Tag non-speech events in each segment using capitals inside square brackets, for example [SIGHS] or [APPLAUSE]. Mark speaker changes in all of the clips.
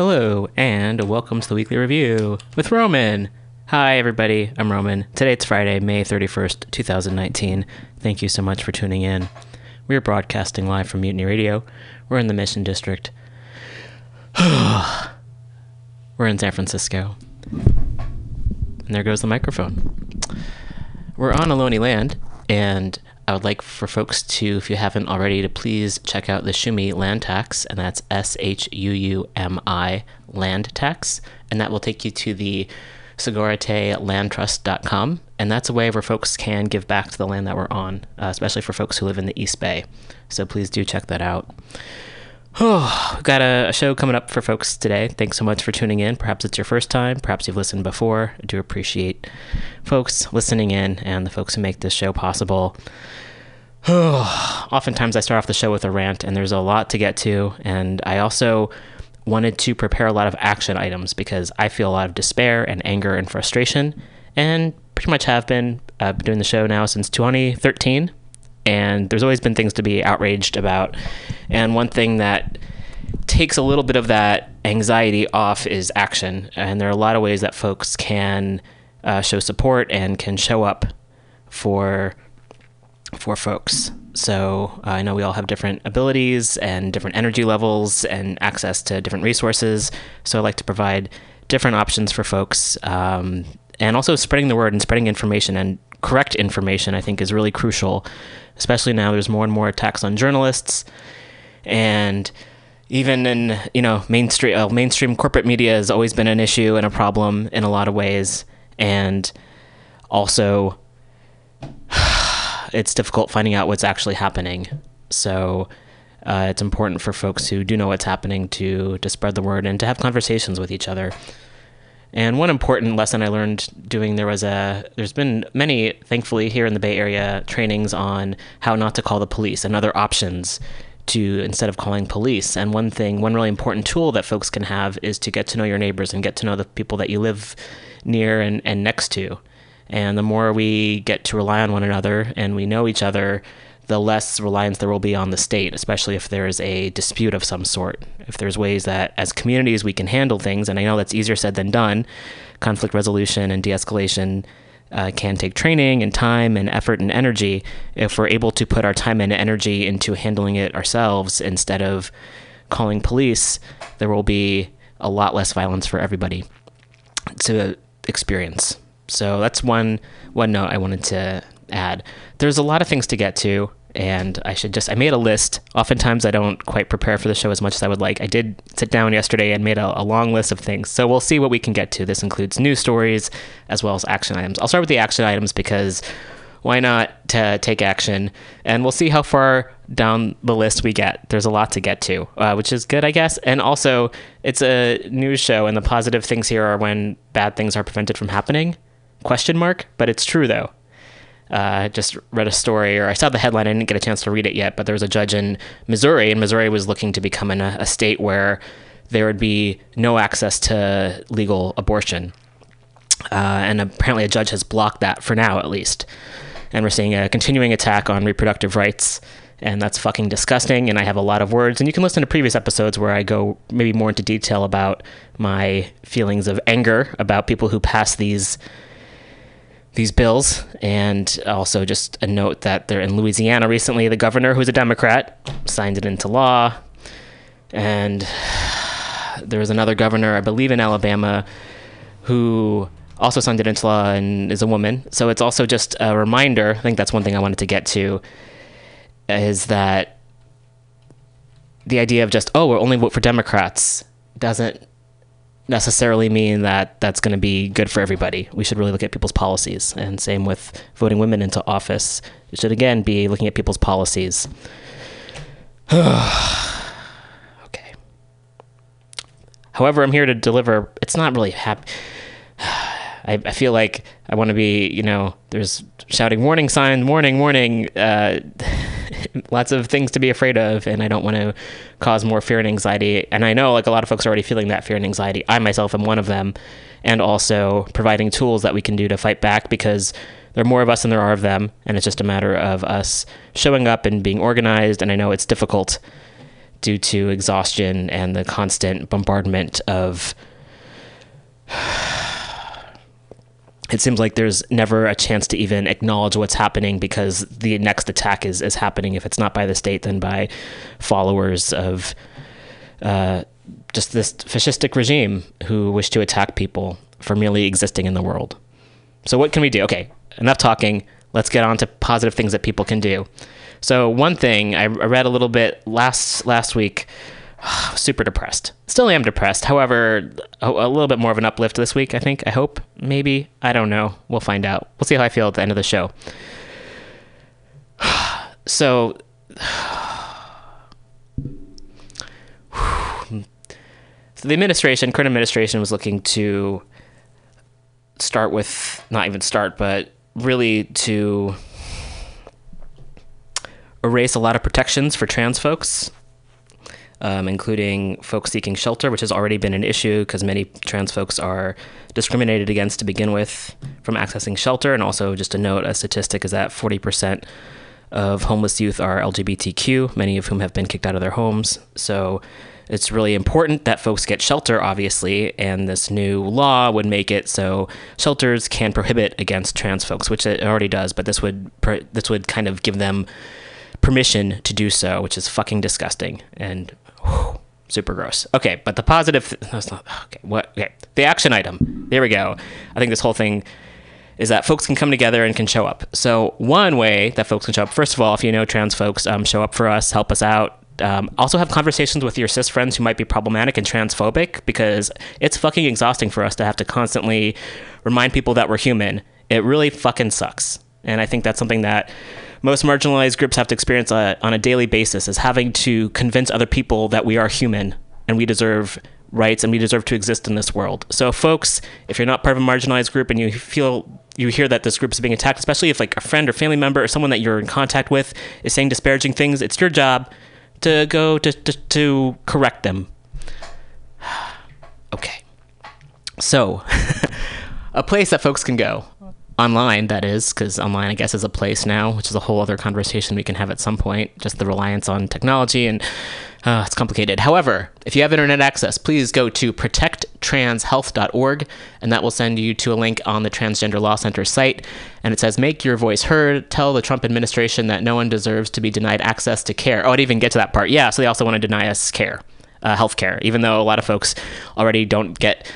Speaker 1: Hello, and welcome to the weekly review with Roman. Hi, everybody. I'm Roman. Today it's Friday, May 31st, 2019. Thank you so much for tuning in. We're broadcasting live from Mutiny Radio. We're in the Mission District. [SIGHS] We're in San Francisco. And there goes the microphone. We're on Ohlone land, and I would like for folks to, if you haven't already, to please check out the Shuumi land tax, and that's S H U U M I land tax, and that will take you to the SogoreaTeLandTrust.com, and that's a way where folks can give back to the land that we're on, uh, especially for folks who live in the East Bay. So please do check that out. Oh, [SIGHS] we've got a, a, show coming up for folks today. Thanks so much for tuning in. Perhaps it's your first time. Perhaps you've listened before. I do appreciate folks listening in and the folks who make this show possible. Oh, [SIGHS] oftentimes I start off the show with a rant, and there's a lot to get to. And I also wanted to prepare a lot of action items because I feel a lot of despair and anger and frustration, and pretty much have been. Been doing the show now since 2013, and there's always been things to be outraged about. And one thing that takes a little bit of that anxiety off is action. And there are a lot of ways that folks can uh, show support and can show up for for folks. So uh, I know we all have different abilities and different energy levels and access to different resources. So I like to provide different options for folks. Um, and also spreading the word and spreading information and correct information, I think, is really crucial, especially now there's more and more attacks on journalists. And even in you know mainstream uh, mainstream corporate media has always been an issue and a problem in a lot of ways, and also [SIGHS] it's difficult finding out what's actually happening. So uh, it's important for folks who do know what's happening to to spread the word and to have conversations with each other. And one important lesson I learned doing there was a there's been many thankfully here in the Bay Area trainings on how not to call the police and other options to instead of calling police. And one thing, one really important tool that folks can have is to get to know your neighbors and get to know the people that you live near and, and next to. And the more we get to rely on one another and we know each other, the less reliance there will be on the state, especially if there is a dispute of some sort. If there's ways that as communities we can handle things, and I know that's easier said than done, conflict resolution and de escalation uh, can take training and time and effort and energy. If we're able to put our time and energy into handling it ourselves instead of calling police, there will be a lot less violence for everybody to experience. So that's one one note I wanted to add. There's a lot of things to get to, and I should just I made a list. Oftentimes I don't quite prepare for the show as much as I would like. I did sit down yesterday and made a, a long list of things. So we'll see what we can get to. This includes news stories as well as action items. I'll start with the action items because why not to take action and we'll see how far down the list we get there's a lot to get to uh, which is good i guess and also it's a news show and the positive things here are when bad things are prevented from happening question mark but it's true though uh, just read a story or i saw the headline i didn't get a chance to read it yet but there was a judge in missouri and missouri was looking to become a, a state where there would be no access to legal abortion. Uh, and apparently a judge has blocked that for now at least. And we're seeing a continuing attack on reproductive rights and that's fucking disgusting and i have a lot of words. And you can listen to previous episodes where i go maybe more into detail about my feelings of anger about people who pass these these bills and also just a note that they're in louisiana recently. The governor who's a democrat signed it into law. And [SIGHS] there was another governor i believe in alabama who also signed it into law and is a woman. So it's also just a reminder i think that's one thing i wanted to get to is that the idea of just oh we'll only vote for democrats doesn't necessarily mean that that's going to be good for everybody. We should really look at people's policies. And same with voting women into office. We should again be looking at people's policies. [SIGHS] okay. However, I'm here to deliver. It's not really happy. [SIGHS] I, I feel like I want to be, you know, there's shouting warning signs, warning, warning. Uh, [LAUGHS] lots of things to be afraid of, and I don't want to cause more fear and anxiety. And I know like a lot of folks are already feeling that fear and anxiety. I myself am one of them, and also providing tools that we can do to fight back because there are more of us than there are of them, and it's just a matter of us showing up and being organized. And I know it's difficult due to exhaustion and the constant bombardment of. [SIGHS] [SIGHS] It seems like there's never a chance to even acknowledge what's happening because the next attack is, is happening. If it's not by the state, then by followers of uh, just this fascistic regime who wish to attack people for merely existing in the world. So, what can we do? Okay, enough talking. Let's get on to positive things that people can do. So, one thing I read a little bit last last week. [SIGHS] Super depressed. Still am depressed. However, a, a little bit more of an uplift this week. I think. I hope. Maybe. I don't know. We'll find out. We'll see how I feel at the end of the show. [SIGHS] So. [SIGHS] So the administration, current administration, was looking to start with not even start, but really to erase a lot of protections for trans folks, um, including folks seeking shelter, which has already been an issue because many trans folks are discriminated against to begin with from accessing shelter. And also, just a note, a statistic is that 40% of homeless youth are LGBTQ, many of whom have been kicked out of their homes. So it's really important that folks get shelter, obviously, and this new law would make it so shelters can prohibit against trans folks, which it already does. But this would this would kind of give them permission to do so, which is fucking disgusting and whew, super gross. Okay, but the positive that's not okay. What? Okay, the action item. There we go. I think this whole thing is that folks can come together and can show up. So one way that folks can show up, first of all, if you know trans folks, um, show up for us, help us out. Um, also have conversations with your cis friends who might be problematic and transphobic because it's fucking exhausting for us to have to constantly remind people that we're human. It really fucking sucks. And I think that's something that most marginalized groups have to experience uh, on a daily basis is having to convince other people that we are human and we deserve rights and we deserve to exist in this world. So folks, if you're not part of a marginalized group and you feel you hear that this group is being attacked, especially if like a friend or family member or someone that you're in contact with is saying disparaging things, it's your job to go to, to, to correct them. [SIGHS] okay. So, [LAUGHS] a place that folks can go online, that is, because online, I guess, is a place now, which is a whole other conversation we can have at some point. Just the reliance on technology and uh, it's complicated. However, if you have internet access, please go to protecttranshealth.org, and that will send you to a link on the Transgender Law Center site. And it says, Make your voice heard. Tell the Trump administration that no one deserves to be denied access to care. Oh, I didn't even get to that part. Yeah, so they also want to deny us care, uh, health care, even though a lot of folks already don't get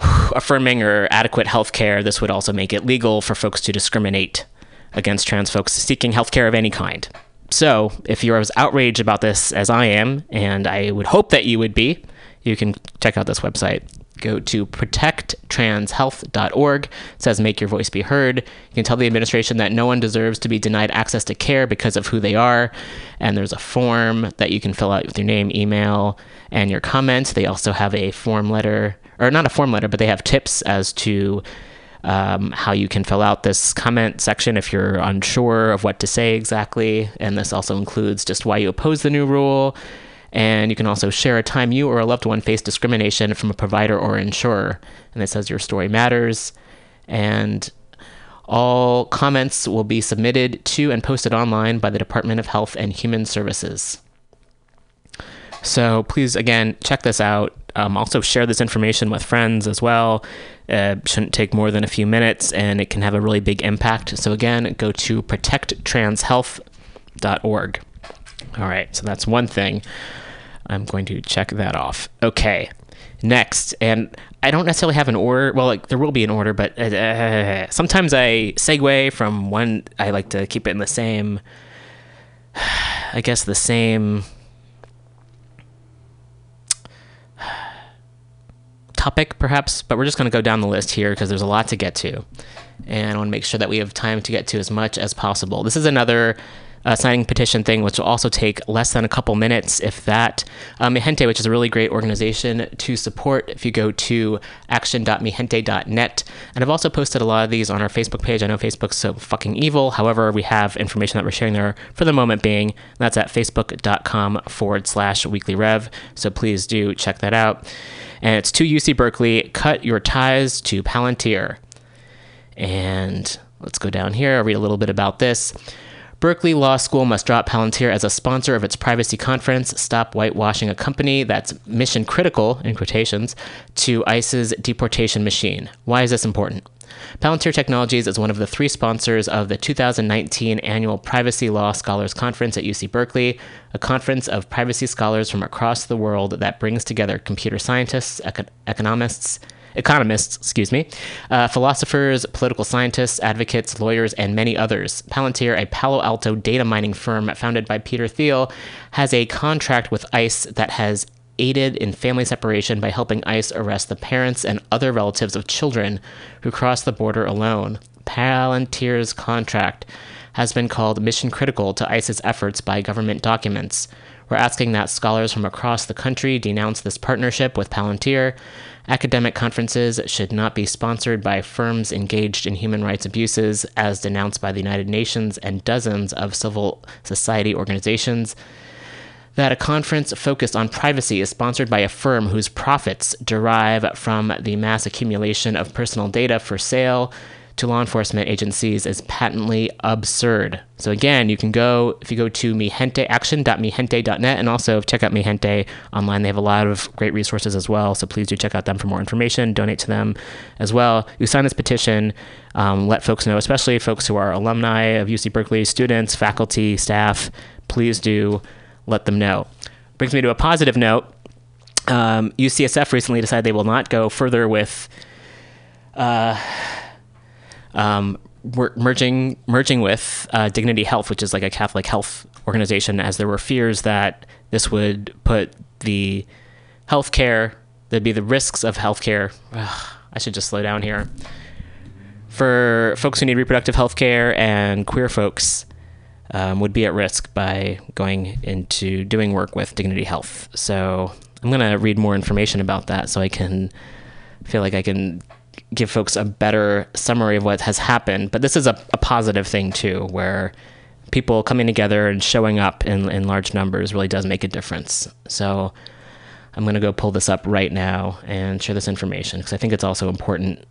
Speaker 1: affirming or adequate health care. This would also make it legal for folks to discriminate against trans folks seeking health care of any kind. So, if you're as outraged about this as I am, and I would hope that you would be, you can check out this website. Go to protecttranshealth.org. It says make your voice be heard. You can tell the administration that no one deserves to be denied access to care because of who they are. And there's a form that you can fill out with your name, email, and your comments. They also have a form letter, or not a form letter, but they have tips as to um, how you can fill out this comment section if you're unsure of what to say exactly. And this also includes just why you oppose the new rule. And you can also share a time you or a loved one faced discrimination from a provider or insurer. And it says your story matters. And all comments will be submitted to and posted online by the Department of Health and Human Services. So please, again, check this out. Um, also, share this information with friends as well. Uh, shouldn't take more than a few minutes and it can have a really big impact. So, again, go to protecttranshealth.org. All right, so that's one thing. I'm going to check that off. Okay, next. And I don't necessarily have an order. Well, like, there will be an order, but uh, sometimes I segue from one, I like to keep it in the same, [SIGHS] I guess, the same topic, perhaps, but we're just going to go down the list here because there's a lot to get to. And I want to make sure that we have time to get to as much as possible. This is another uh, signing petition thing, which will also take less than a couple minutes, if that. Um, Mijente, which is a really great organization to support, if you go to action.mijente.net. And I've also posted a lot of these on our Facebook page. I know Facebook's so fucking evil. However, we have information that we're sharing there for the moment being. That's at facebook.com forward slash weekly rev. So please do check that out and it's to UC Berkeley. Cut your ties to Palantir. And let's go down here. I'll read a little bit about this. Berkeley Law School must drop Palantir as a sponsor of its privacy conference, stop whitewashing a company that's mission critical, in quotations, to ICE's deportation machine. Why is this important? Palantir Technologies is one of the three sponsors of the 2019 annual Privacy Law Scholars Conference at UC Berkeley, a conference of privacy scholars from across the world that brings together computer scientists, economists, economists, excuse me, uh, philosophers, political scientists, advocates, lawyers, and many others. Palantir, a Palo Alto data mining firm founded by Peter Thiel, has a contract with ICE that has aided in family separation by helping ICE arrest the parents and other relatives of children who cross the border alone. Palantir's contract has been called mission critical to ICE's efforts by government documents. We're asking that scholars from across the country denounce this partnership with Palantir. Academic conferences should not be sponsored by firms engaged in human rights abuses, as denounced by the United Nations and dozens of civil society organizations. That a conference focused on privacy is sponsored by a firm whose profits derive from the mass accumulation of personal data for sale to law enforcement agencies is patently absurd. So again, you can go if you go to Mijente action.mijente.net and also check out Mijente online. They have a lot of great resources as well. So please do check out them for more information. Donate to them as well. You sign this petition. Um, let folks know, especially folks who are alumni of UC Berkeley, students, faculty, staff. Please do let them know. Brings me to a positive note. Um, UCSF recently decided they will not go further with uh, um, merging merging with uh, Dignity Health, which is like a Catholic health organization, as there were fears that this would put the healthcare there'd be the risks of healthcare. Ugh, I should just slow down here. For folks who need reproductive health care and queer folks, um, would be at risk by going into doing work with Dignity Health. So I'm going to read more information about that so I can feel like I can give folks a better summary of what has happened. But this is a, a positive thing too, where people coming together and showing up in, in large numbers really does make a difference. So I'm going to go pull this up right now and share this information because I think it's also important.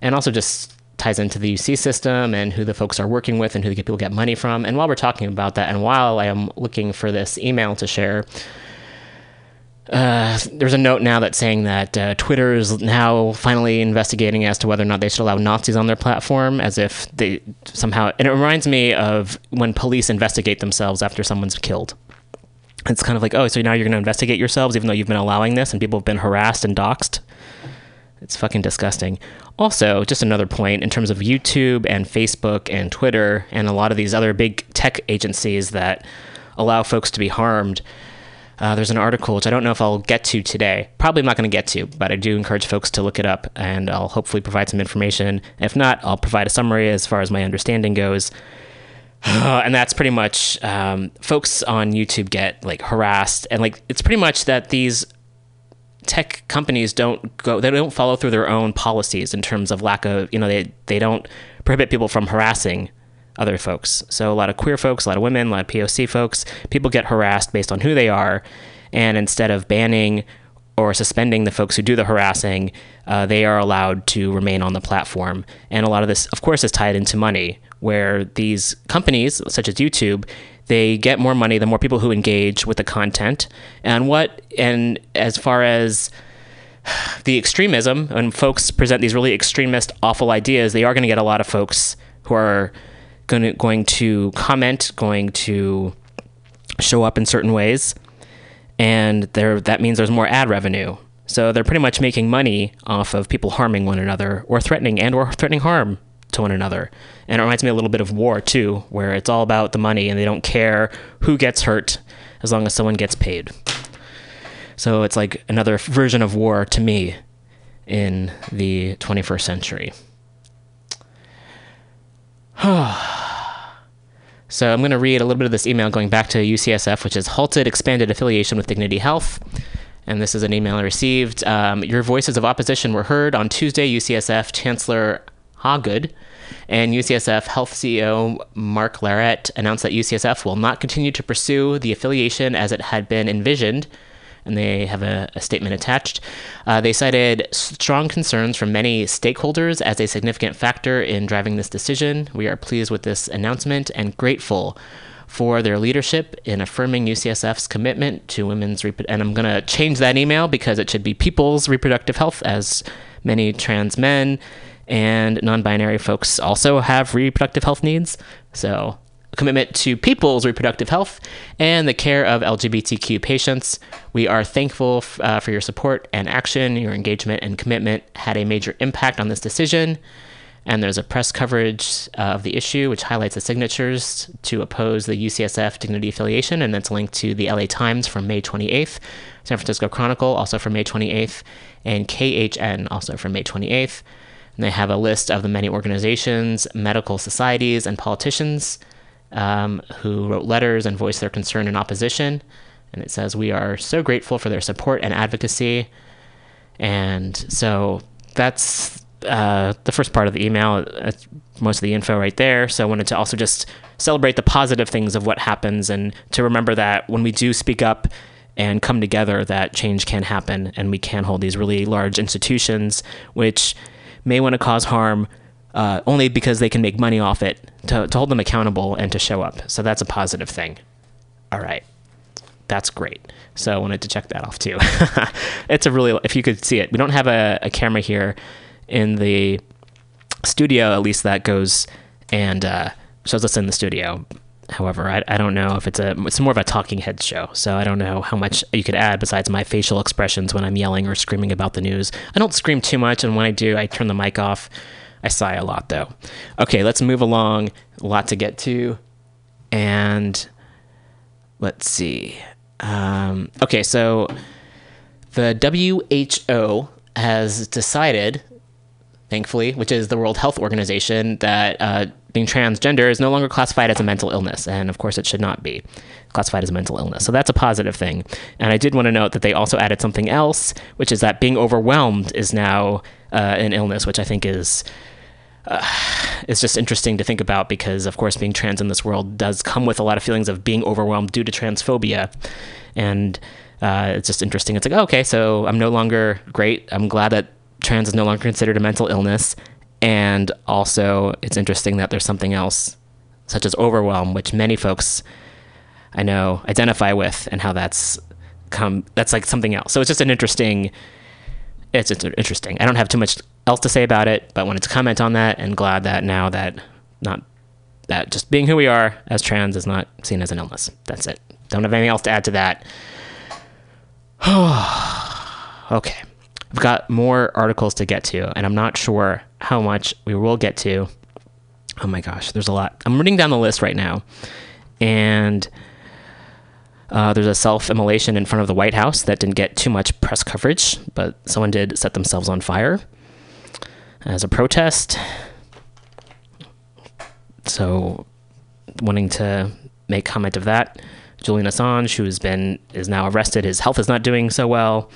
Speaker 1: And also just ties into the UC system and who the folks are working with and who the people get money from. And while we're talking about that, and while I am looking for this email to share, uh, there's a note now that's saying that uh, Twitter is now finally investigating as to whether or not they should allow Nazis on their platform, as if they somehow. And it reminds me of when police investigate themselves after someone's killed. It's kind of like, oh, so now you're going to investigate yourselves, even though you've been allowing this and people have been harassed and doxxed. It's fucking disgusting. Also, just another point in terms of YouTube and Facebook and Twitter and a lot of these other big tech agencies that allow folks to be harmed. Uh, there's an article which I don't know if I'll get to today. Probably not going to get to, but I do encourage folks to look it up and I'll hopefully provide some information. If not, I'll provide a summary as far as my understanding goes. [SIGHS] And that's pretty much um, folks on YouTube get like harassed, and like it's pretty much that these tech companies don't go they don't follow through their own policies in terms of lack of you know they they don't prohibit people from harassing other folks. So a lot of queer folks a lot of women a lot of poc folks. People get harassed based on who they are and instead of banning or suspending the folks who do the harassing uh, they are allowed to remain on the platform. And a lot of this of course is tied into money where these companies such as youtube they get more money the more people who engage with the content. And what and as far as [SIGHS] the extremism when folks present these really extremist awful ideas they are going to get a lot of folks who are going to, going to comment going to show up in certain ways and there that means there's more ad revenue so they're pretty much making money off of people harming one another or threatening and or threatening harm to one another. And it reminds me a little bit of war too, where it's all about the money and they don't care who gets hurt as long as someone gets paid. So it's like another version of war to me in the 21st century. [SIGHS] so I'm going to read a little bit of this email going back to UCSF, which is halted expanded affiliation with Dignity Health. And this is an email I received. Um, your voices of opposition were heard on Tuesday. UCSF Chancellor Hawgood and UCSF Health CEO Mark Laret announced that UCSF will not continue to pursue the affiliation as it had been envisioned and they have a, a statement attached. Uh, they cited strong concerns from many stakeholders as a significant factor in driving this decision. We are pleased with this announcement and grateful for their leadership in affirming UCSF's commitment to women's rep- and I'm going to change that email because it should be people's reproductive health as many trans men and non-binary folks also have reproductive health needs. So, commitment to people's reproductive health and the care of LGBTQ patients. We are thankful f- uh, for your support and action. Your engagement and commitment had a major impact on this decision and there's a press coverage uh, of the issue which highlights the signatures to oppose the UCSF dignity affiliation, and that's linked to the LA Times from May 28th, San Francisco Chronicle also from May 28th, and KHN also from May 28th. And they have a list of the many organizations, medical societies, and politicians um, who wrote letters and voiced their concern and opposition. And it says, We are so grateful for their support and advocacy. And so that's uh, the first part of the email. It's most of the info right there. So I wanted to also just celebrate the positive things of what happens and to remember that when we do speak up and come together, that change can happen and we can hold these really large institutions, which may want to cause harm. Uh, only because they can make money off it to, to hold them accountable and to show up. So that's a positive thing. All right. That's great. So I wanted to check that off too. [LAUGHS] it's a really, if you could see it, we don't have a, a camera here in the studio, at least that goes and uh, shows us in the studio. However, I, I don't know if it's a it's more of a talking head show, so I don't know how much you could add besides my facial expressions when I'm yelling or screaming about the news. I don't scream too much, and when I do, I turn the mic off. I sigh a lot though. Okay, let's move along. A lot to get to, and let's see. Um, okay, so the WHO has decided thankfully, which is the World Health Organization, that uh, being transgender is no longer classified as a mental illness. And of course, it should not be classified as a mental illness. So that's a positive thing. And I did want to note that they also added something else, which is that being overwhelmed is now uh, an illness, which I think is. Uh, [SIGHS] it's just interesting to think about because, of course, being trans in this world does come with a lot of feelings of being overwhelmed due to transphobia. And uh, it's just interesting. It's like, oh, okay, so I'm no longer great. I'm glad that trans is no longer considered a mental illness. And also, it's interesting that there's something else, such as overwhelm, which many folks I know identify with, and how that's come. That's like something else. So it's just an interesting. It's, it's interesting. I don't have too much else to say about it, but wanted to comment on that, and glad that now that not that just being who we are as trans is not seen as an illness. That's it. Don't have anything else to add to that. [SIGHS] okay. I've got more articles to get to, and I'm not sure how much we will get to. Oh my gosh, there's a lot. I'm reading down the list right now, and uh, there's a self immolation in front of the White House that didn't get too much press coverage, but someone did set themselves on fire as a protest. So, wanting to make comment of that, Julian Assange, who's been is now arrested, his health is not doing so well.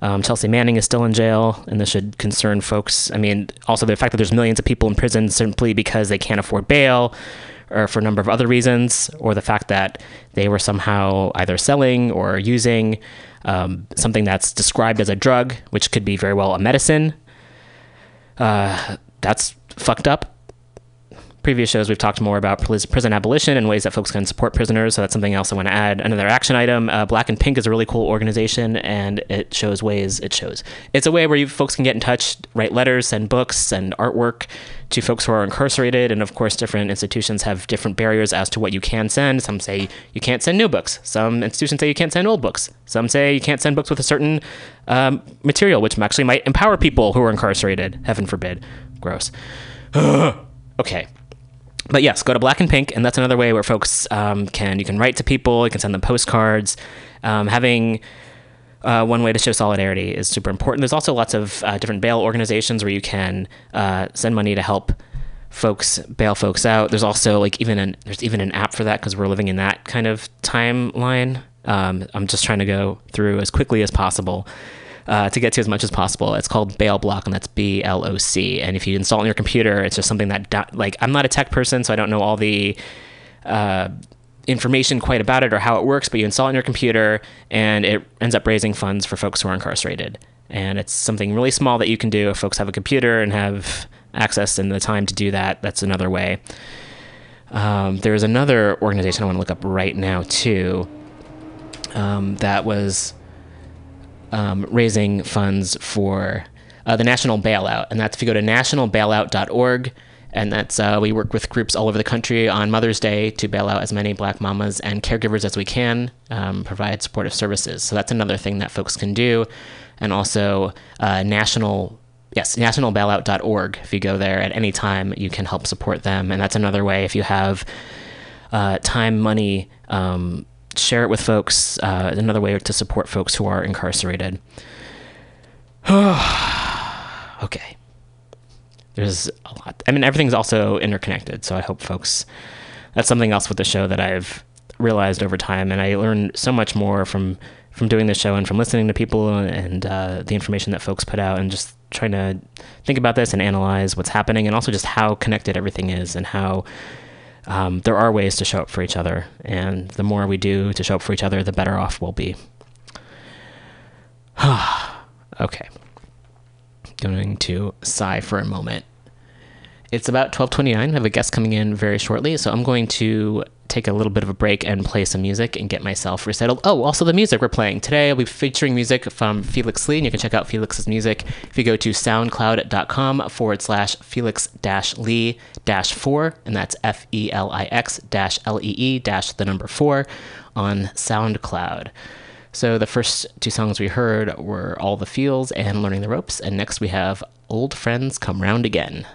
Speaker 1: Um, Chelsea Manning is still in jail, and this should concern folks. I mean, also the fact that there's millions of people in prison simply because they can't afford bail, or for a number of other reasons, or the fact that they were somehow either selling or using um, something that's described as a drug, which could be very well a medicine. Uh, that's fucked up previous shows, we've talked more about prison abolition and ways that folks can support prisoners. So that's something else I want to add. Another action item uh, Black and Pink is a really cool organization and it shows ways, it shows. It's a way where you folks can get in touch, write letters, send books and artwork to folks who are incarcerated. And of course, different institutions have different barriers as to what you can send. Some say you can't send new books. Some institutions say you can't send old books. Some say you can't send books with a certain um, material, which actually might empower people who are incarcerated. Heaven forbid. Gross. [SIGHS] okay but yes, go to Black and Pink, and that's another way where folks um, can you can write to people, you can send them postcards. Um, having uh, one way to show solidarity is super important. There's also lots of uh, different bail organizations where you can uh, send money to help folks bail folks out. There's also like even an there's even an app for that because we're living in that kind of timeline. Um, I'm just trying to go through as quickly as possible uh, to get to as much as possible. It's called Bail Bloc, and that's B L O C. And if you install it on your computer, it's just something that like I'm not a tech person, so I don't know all the uh, information quite about it or how it works, but you install it on your computer and it ends up raising funds for folks who are incarcerated. And it's something really small that you can do if folks have a computer and have access and the time to do that. That's another way. Um, there's another organization I want to look up right now, too, um, that was um, raising funds for uh, the National Bailout. And that's if you go to nationalbailout.org and that's uh, we work with groups all over the country on Mother's Day to bail out as many Black mamas and caregivers as we can, um, provide supportive services. So that's another thing that folks can do, and also uh, national. Yes, nationalbailout.org. If you go there at any time, you can help support them. And that's another way if you have uh, time, money, um, share it with folks. Uh, another way to support folks who are incarcerated. [SIGHS] okay there's a lot. I mean, everything's also interconnected. So I hope folks, that's something else with the show that I've realized over time. And I learned so much more from, from doing this show and from listening to people and uh, the information that folks put out and just trying to think about this and analyze what's happening and also just how connected everything is and how um, there are ways to show up for each other. And the more we do to show up for each other, the better off we'll be. [SIGHS] okay going to sigh for a moment. It's about 12:29. I have a guest coming in very shortly, so I'm going to take a little bit of a break and play some music and get myself resettled. Oh, also the music we're playing today. I'll be featuring music from Felix Lee, and you can check out Felix's music if you go to soundcloud.com forward slash Felix dash Lee dash four, and that's F E L I X dash L E E dash the number four on SoundCloud. So the first two songs we heard were All the Feels and Learning the Ropes, and next we have Old Friends Come Round Again.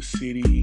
Speaker 2: City,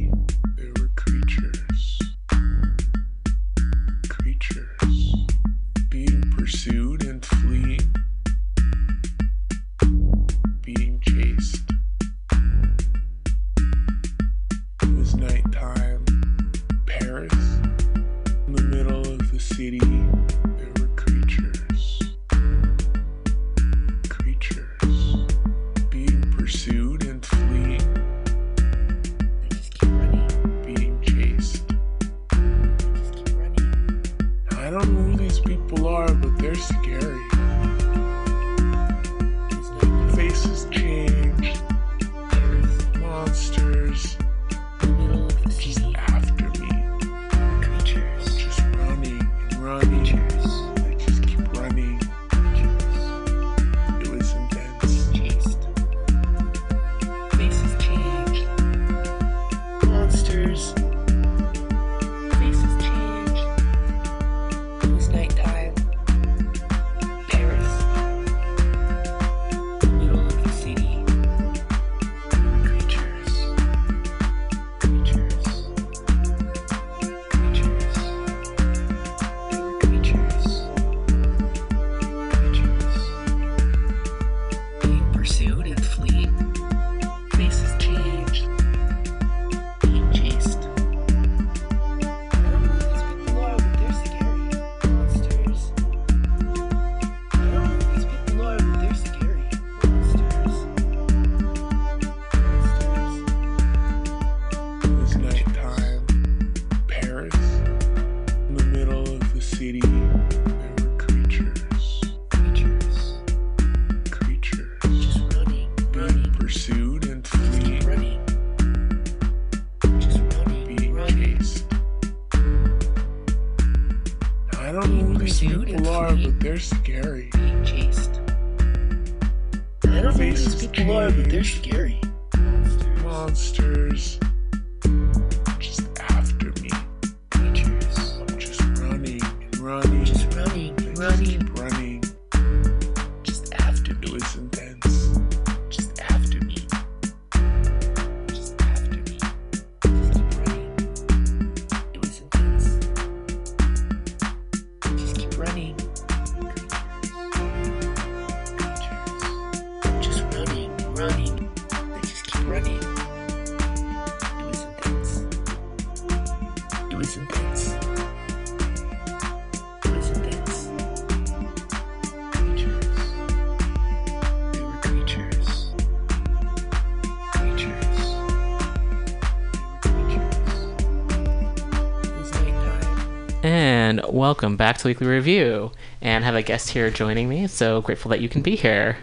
Speaker 1: welcome back to Weekly Review. And have a guest here joining me. So grateful that you can be here.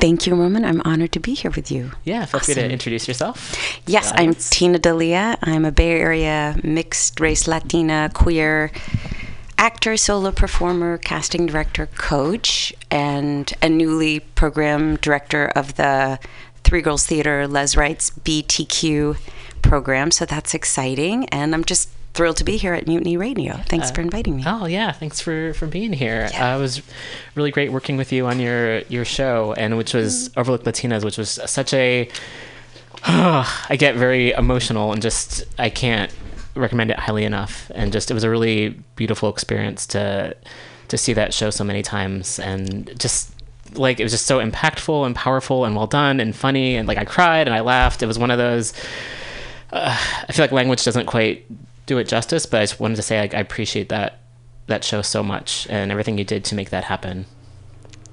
Speaker 3: Thank you, Roman. I'm honored to be here with you.
Speaker 1: Yeah, feel free to introduce yourself.
Speaker 3: Yes, I'm Tina D'Elia. I'm a Bay Area mixed race Latina queer actor, solo performer, casting director, coach, and a newly program director of the Three Girls Theater Les Wright's BTQ program. So that's exciting. And I'm just thrilled to be here at Mutiny Radio. Thanks for inviting me.
Speaker 1: Oh yeah, thanks for for being here.
Speaker 3: Yeah.
Speaker 1: Uh, it was really great working with you on your your show, and which was
Speaker 3: Mm-hmm.
Speaker 1: Overlooked Latinas, which was such a. [SIGHS] I get very emotional and just I can't recommend it highly enough. And just it was a really beautiful experience to to see that show so many times, and just like it was just so impactful and powerful and well done and funny and like I cried and I laughed. It was one of those. Uh, I feel like language doesn't quite do it justice, but I just wanted to say like I appreciate that that show so much and everything you did to make that happen.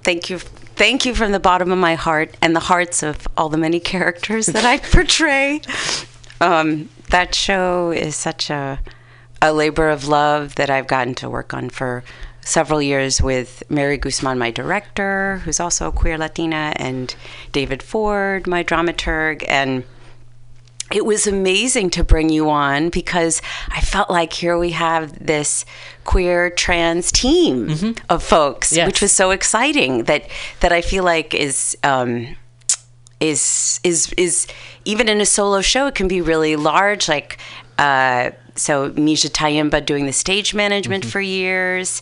Speaker 3: Thank you. Thank you from the bottom of my heart and the hearts of all the many characters that I [LAUGHS] portray. Um, that show is such a, a labor of love that I've gotten to work on for several years with Mary Guzman, my director, who's also a queer Latina, and David Ford, my dramaturg. And it was amazing to bring you on because I felt like here we have this queer trans team of folks,
Speaker 1: Yes.
Speaker 3: which was so exciting that that I feel like is um, is is is even in a solo show it can be really large. Like uh, so, Misha Tayimba doing the stage management for years,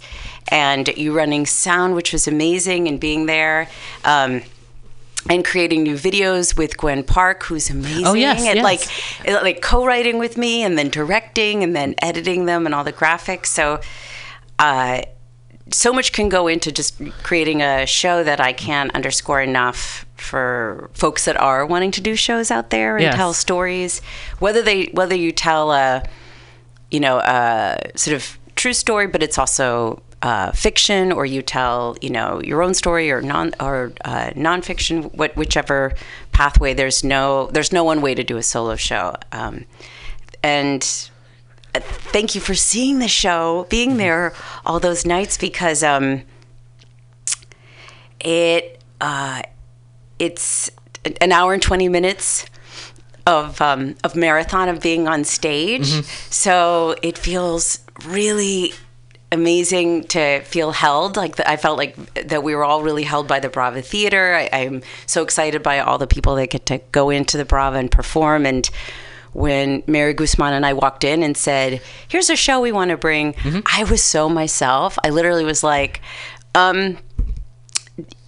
Speaker 3: and you running sound, which was amazing, and being there. Um, and creating new videos with Gwen Park, who's amazing.
Speaker 1: Oh, yes,
Speaker 3: and
Speaker 1: yes.
Speaker 3: like like co-writing with me, and then directing, and then editing them, and all the graphics. So, uh, so much can go into just creating a show that I can't underscore enough for folks that are wanting to do shows out there and
Speaker 1: Yes.
Speaker 3: tell stories. Whether they whether you tell a you know a sort of true story, but it's also uh, fiction, or you tell you know your own story or non or uh, nonfiction, what whichever pathway. There's no there's no one way to do a solo show, um, and uh, thank you for seeing the show, being there all those nights because um, it uh, it's an hour and twenty minutes of um, of marathon of being on stage. So it feels really amazing to feel held. Like the, I felt like that we were all really held by the Brava Theater. I, I'm so excited by all the people that get to go into the Brava and perform and. When Mary Guzman and I walked in and said, "Here's a show we want to bring," I was so myself. I literally was like, um,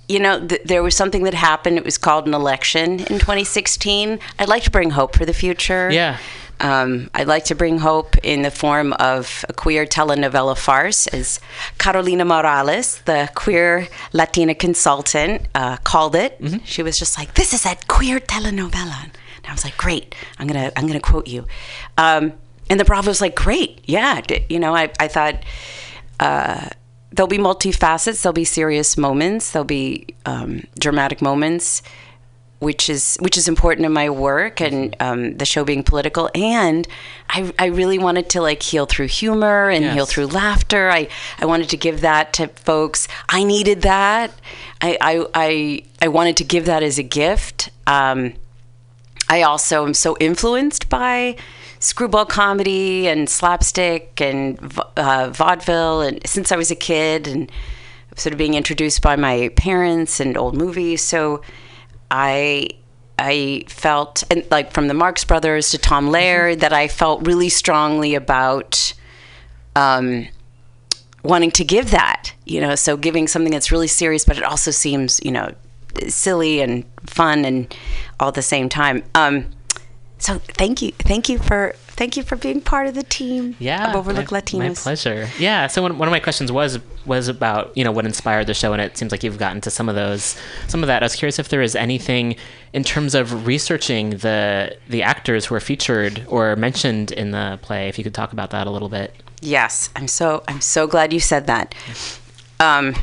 Speaker 3: you know, th- there was something that happened. It was called an election in 2016. I'd like to bring hope for the future.
Speaker 1: Yeah.
Speaker 3: Um, I'd like to bring hope in the form of a queer telenovela farce, as Carolina Morales, the queer Latina consultant, uh, called it. She was just like, "This is that queer telenovela," and I was like, "Great! I'm gonna I'm gonna quote you." Um, and the Brava was like, "Great, yeah." D- You know, I I thought. Uh, there'll be multifacets. There'll be serious moments. There'll be um, dramatic moments, which is which is important in my work and um, the show being political. And I, I really wanted to like heal through humor and heal through laughter. I, I wanted to give that to folks. I needed that. I I I, I wanted to give that as a gift. Um, I also am so influenced by screwball comedy and slapstick and uh, vaudeville, and since I was a kid, and sort of being introduced by my parents and old movies. So I I felt and like from the Marx Brothers to Tom Laird that I felt really strongly about. Um, wanting to give that, you know, so giving something that's really serious, but it also seems, you know, silly and fun and all at the same time. Um, so thank you, thank you for thank you for being part of the team
Speaker 1: Yeah,
Speaker 3: of Overlook
Speaker 1: my,
Speaker 3: Latinos.
Speaker 1: My pleasure. Yeah. So one, one of my questions was was about you know what inspired the show, and it seems like you've gotten to some of those, some of that. I was curious if there is anything in terms of researching the the actors who are featured or mentioned in the play. If you could talk about that a little bit.
Speaker 3: Yes, I'm so I'm so glad you said that. Um,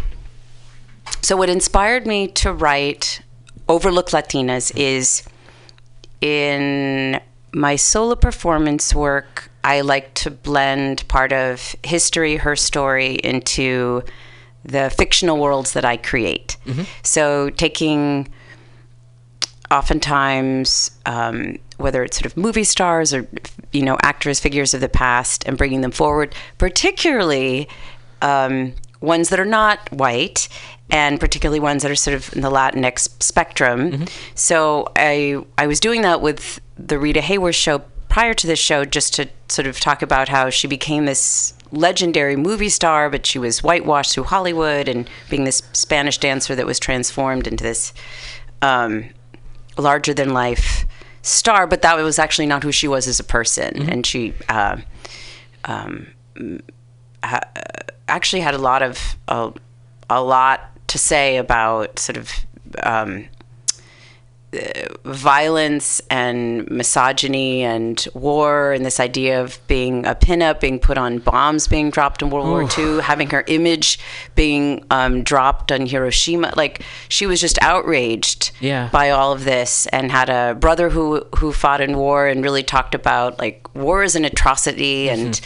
Speaker 3: so what inspired me to write Overlooked Latinas is in my solo performance work. I like to blend part of history, her story, into the fictional worlds that I create. So taking oftentimes, um, whether it's sort of movie stars or you know actors, figures of the past, and bringing them forward, particularly um, ones that are not white, and particularly ones that are sort of in the Latinx spectrum. So I I was doing that with the Rita Hayworth show prior to this show, just to sort of talk about how she became this legendary movie star, but she was whitewashed through Hollywood and being this Spanish dancer that was transformed into this um, larger than life star, but that was actually not who she was as a person. And she uh, um, ha- actually had a lot of a, a lot to say about sort of um, violence and misogyny and war and this idea of being a pinup, being put on bombs being dropped in World War II, having her image being um, dropped on Hiroshima. Like she was just outraged
Speaker 1: Yeah.
Speaker 3: by all of this and had a brother who who fought in war and really talked about like war is an atrocity and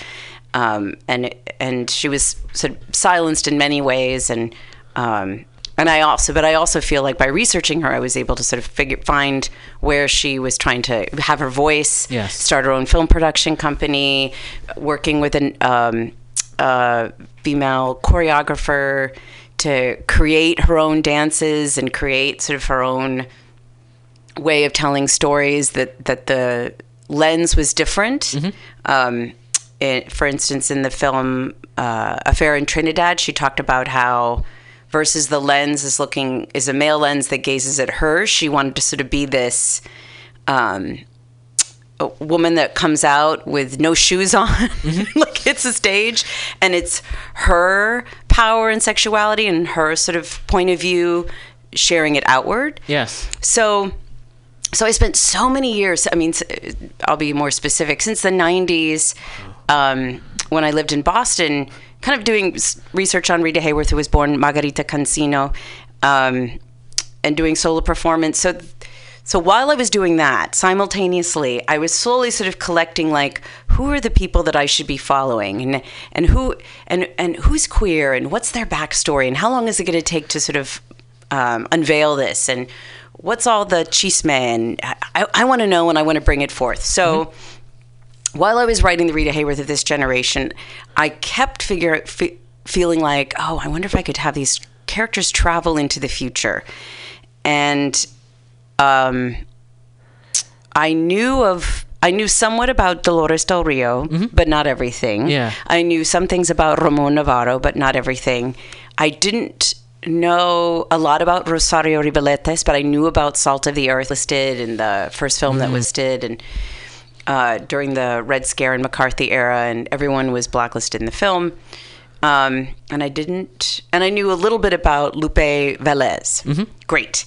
Speaker 3: um, and and she was sort of silenced in many ways and um, and I also but I also feel like by researching her I was able to sort of figure find where she was trying to have her voice
Speaker 1: Yes.
Speaker 3: start her own film production company working with an um, uh, female choreographer to create her own dances and create sort of her own way of telling stories that that the lens was different. Um, it, for instance, in the film uh, Affair in Trinidad, she talked about how versus the lens is looking is a male lens that gazes at her. She wanted to sort of be this um, a woman that comes out with no shoes on, [LAUGHS] like hits the stage, and it's her power and sexuality and her sort of point of view sharing it outward.
Speaker 1: Yes.
Speaker 3: So, so I spent so many years. I mean, I'll be more specific. Since the '90s, um, when I lived in Boston, kind of doing research on Rita Hayworth, who was born Margarita Cansino, um, and doing solo performance. So, so while I was doing that, simultaneously, I was slowly sort of collecting like who are the people that I should be following, and and who and and who's queer, and what's their backstory, and how long is it going to take to sort of um, unveil this, and what's all the chisme, and I, I, want to know, and I want to bring it forth. So while I was writing the Rita Hayworth of this generation, I kept figure fe- feeling like, oh, I wonder if I could have these characters travel into the future, and um, I knew of. I knew somewhat about Dolores Del Rio, but not everything.
Speaker 1: Yeah.
Speaker 3: I knew some things about Ramon Novarro, but not everything. I didn't know a lot about Rosario Revueltas, but I knew about Salt of the Earth listed in the first film that was did, and uh, during the Red Scare and McCarthy era, and everyone was blacklisted in the film. Um, and I didn't, and I knew a little bit about Lupe Velez. Great.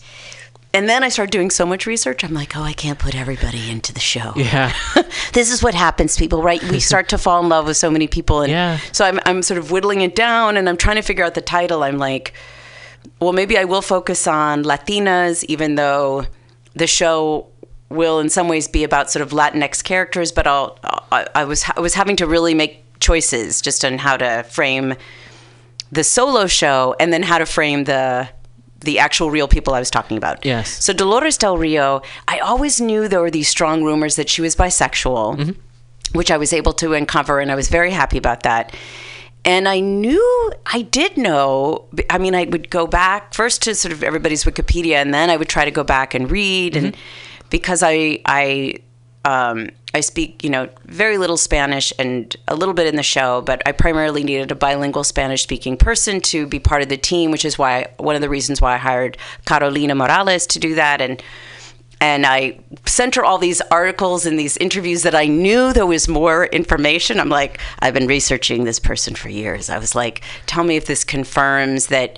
Speaker 3: And then I started doing so much research. I'm like, oh, I can't put everybody into the show.
Speaker 1: Yeah. [LAUGHS]
Speaker 3: this is what happens, people, right? We start to fall in love with so many people. And
Speaker 1: Yeah.
Speaker 3: so I'm, I'm sort of whittling it down and I'm trying to figure out the title. I'm like, well, maybe I will focus on Latinas, even though the show will in some ways be about sort of Latinx characters, but I'll, I, I was, I was having to really make choices just on how to frame the solo show and then how to frame the the actual real people I was talking about.
Speaker 1: Yes.
Speaker 3: So Dolores Del Rio, I always knew there were these strong rumors that she was bisexual, mm-hmm. which I was able to uncover, and I was very happy about that. And I knew, I did know. I mean, I would go back first to sort of everybody's Wikipedia, and then I would try to go back and read, and mm-hmm. Because I, I, um, I speak, you know, very little Spanish and a little bit in the show, but I primarily needed a bilingual Spanish-speaking person to be part of the team, which is why one of the reasons why I hired Carolina Morales to do that, and and I sent her all these articles and these interviews that I knew there was more information. I'm like, I've been researching this person for years. I was like, tell me if this confirms that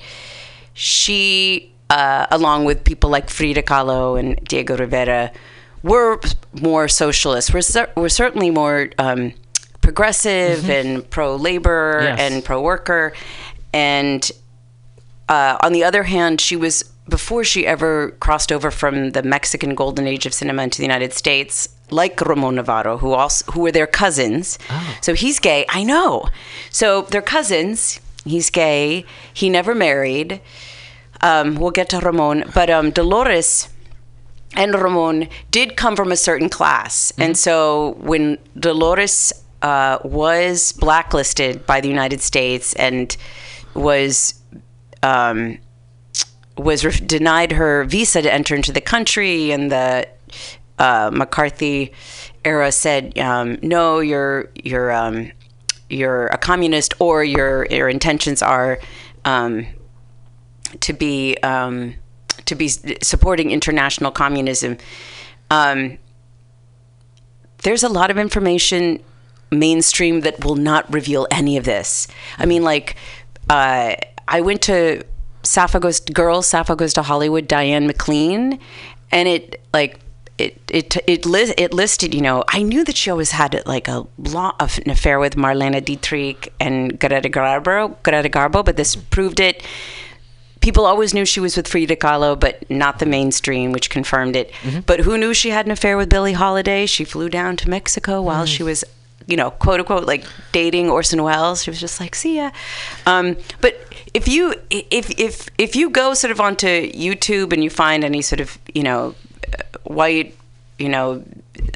Speaker 3: she, uh, along with people like Frida Kahlo and Diego Rivera, were more socialist. We're, cer- we're certainly more um, progressive and pro labor
Speaker 1: Yes.
Speaker 3: and pro worker. And uh, on the other hand, she was before she ever crossed over from the Mexican golden age of cinema into the United States, like Ramon Novarro, who also who were their cousins. So he's gay. I know. So they're cousins. He's gay. He never married. Um, we'll get to Ramon, but um, Dolores and Ramon did come from a certain class. And so when Dolores uh, was blacklisted by the United States and was um, was re- denied her visa to enter into the country, and the uh, McCarthy era said, um, "No, you're you're um, you're a communist, or your your intentions are." To be um, to be supporting international communism. Um, there's a lot of information mainstream that will not reveal any of this. I mean, like uh, I went to Sappho goes Girls, Sappho goes to Hollywood, Diana McLellan, and it like. It it it, li- it listed, you know, I knew that she always had like a lot of an affair with Marlene Dietrich and Greta Garbo, Greta Garbo, but this proved it people always knew she was with Frida Kahlo, but not the mainstream, which confirmed it. But who knew she had an affair with Billie Holiday? She flew down to Mexico while she was, you know, quote unquote, like dating Orson Welles. She was just like, see ya. Um, but if you if if if you go sort of onto YouTube and you find any sort of you know white, you know,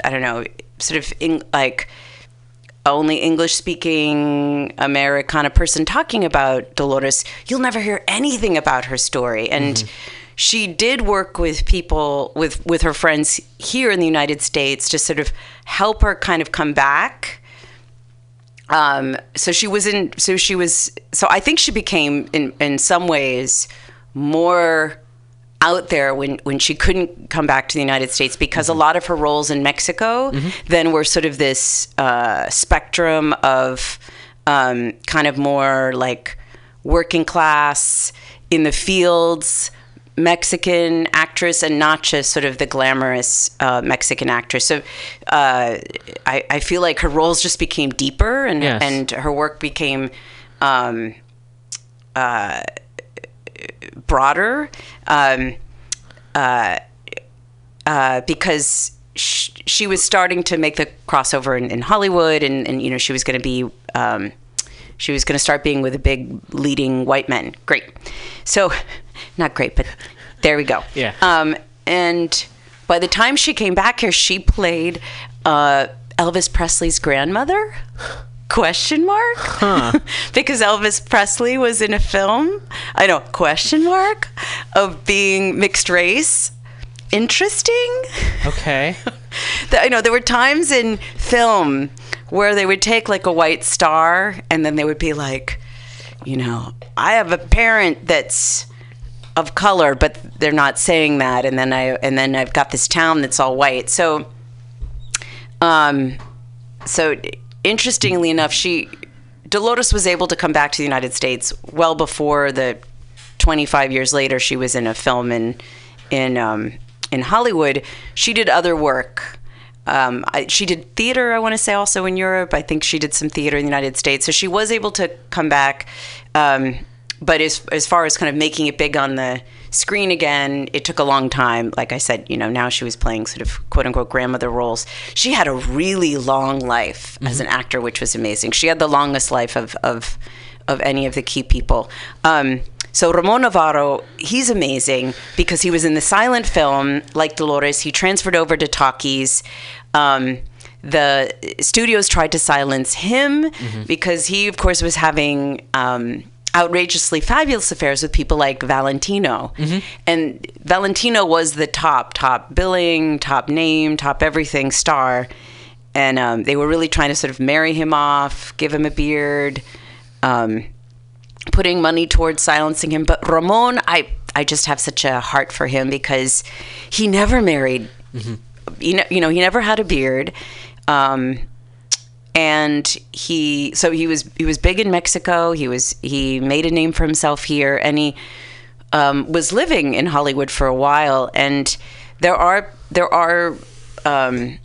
Speaker 3: I don't know, sort of in, like only English speaking Americana person talking about Dolores, you'll never hear anything about her story. And she did work with people with with her friends here in the United States to sort of help her kind of come back um, so she was in. So she was. So I think she became in in some ways more out there when when she couldn't come back to the United States because a lot of her roles in Mexico then were sort of this uh, spectrum of um, kind of more like working class in the fields Mexican actress and not just sort of the glamorous uh, Mexican actress. So uh, I, I feel like her roles just became deeper and,
Speaker 1: Yes.
Speaker 3: and her work became um, uh, broader um, uh, uh, because sh- she was starting to make the crossover in, in Hollywood and, and, you know, she was going to be. Um, she was going to start being with a big leading white men. Great. So, [LAUGHS] not great, but there we go.
Speaker 1: Yeah.
Speaker 3: Um, and by the time she came back here, she played uh, Elvis Presley's grandmother. [LAUGHS] Question mark? [LAUGHS] because Elvis Presley was in a film. I know. Question mark of being mixed race. Interesting.
Speaker 1: Okay. [LAUGHS]
Speaker 3: I know there were times in film where they would take like a white star and then they would be like, you know, I have a parent that's of color, but they're not saying that, and then I and then I've got this town that's all white. So, um, so interestingly enough, she Dolores was able to come back to the United States well before the 25 years later she was in a film in in um, in Hollywood. She did other work. Um, I, she did theater, I want to say, also in Europe. I think she did some theater in the United States. So she was able to come back. Um, but as, as far as kind of making it big on the screen again, it took a long time. Like I said, you know, now she was playing sort of quote unquote grandmother roles. She had a really long life as an actor, which was amazing. She had the longest life of, of, of any of the key people. Um, so Ramon Novarro, he's amazing because he was in the silent film like Dolores. He transferred over to talkies. Um, the studios tried to silence him because he, of course, was having um, outrageously fabulous affairs with people like Valentino. And Valentino was the top, top billing, top name, top everything star. And um, they were really trying to sort of marry him off, give him a beard. Um, putting money towards silencing him. But Ramon, I I just have such a heart for him because he never married. You know, you know, he never had a beard. Um, and he so he was he was big in Mexico. He was he made a name for himself here, and he um, was living in Hollywood for a while. And there are there are um,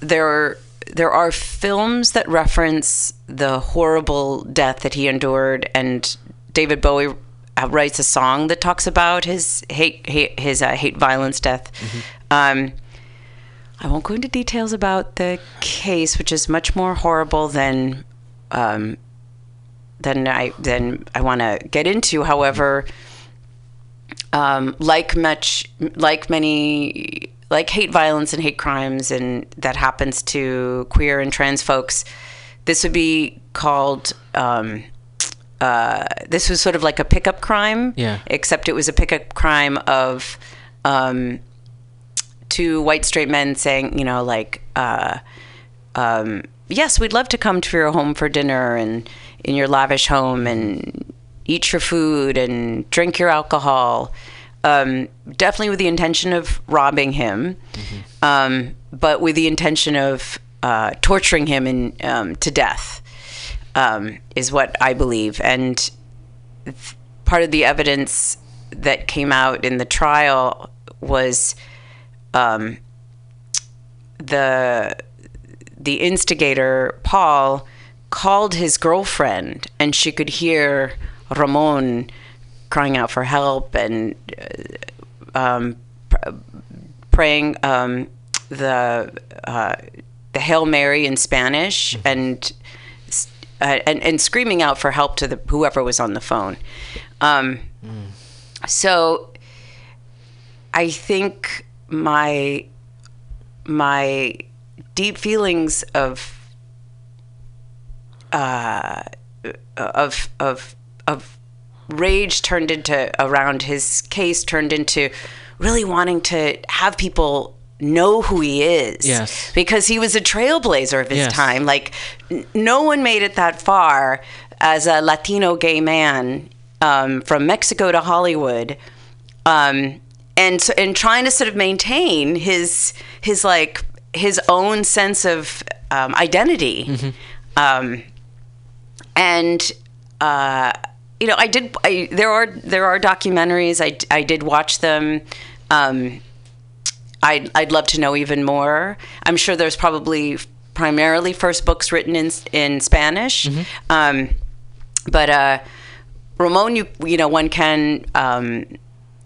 Speaker 3: there are there are films that reference the horrible death that he endured, and David Bowie writes a song that talks about his hate, hate his uh, hate violence death. Um, I won't go into details about the case, which is much more horrible than um, than I than I want to get into. However, um, like much like many like hate violence and hate crimes and that happens to queer and trans folks, this would be called. Um, uh, this was sort of like a pickup crime,
Speaker 1: Yeah.
Speaker 3: except it was a pickup crime of um, two white straight men saying, you know, like, uh, um, yes, we'd love to come to your home for dinner and in your lavish home and eat your food and drink your alcohol. Um, definitely with the intention of robbing him, um, but with the intention of uh, torturing him in, um, to death, um, is what I believe. And th- part of the evidence that came out in the trial was um, the the instigator Paul called his girlfriend, and she could hear Ramon crying out for help and uh, um, pr- praying um, the uh, the Hail Mary in Spanish and. Uh, and, and screaming out for help to the whoever was on the phone. Um, So I think my my deep feelings of uh, of of of rage turned into around his case turned into really wanting to have people know who he is.
Speaker 1: Yes.
Speaker 3: Because he was a trailblazer of his
Speaker 1: Yes.
Speaker 3: time. Like, n- no one made it that far as a Latino gay man um, from Mexico to Hollywood. Um, and, so- and trying to sort of maintain his, his like, his own sense of um, identity. Um, and uh, you know, I did. I, there are there are documentaries. I, I did watch them. Um, I'd I'd love to know even more. I'm sure there's probably primarily first books written in in Spanish, um, but uh, Ramon, you you know, one can.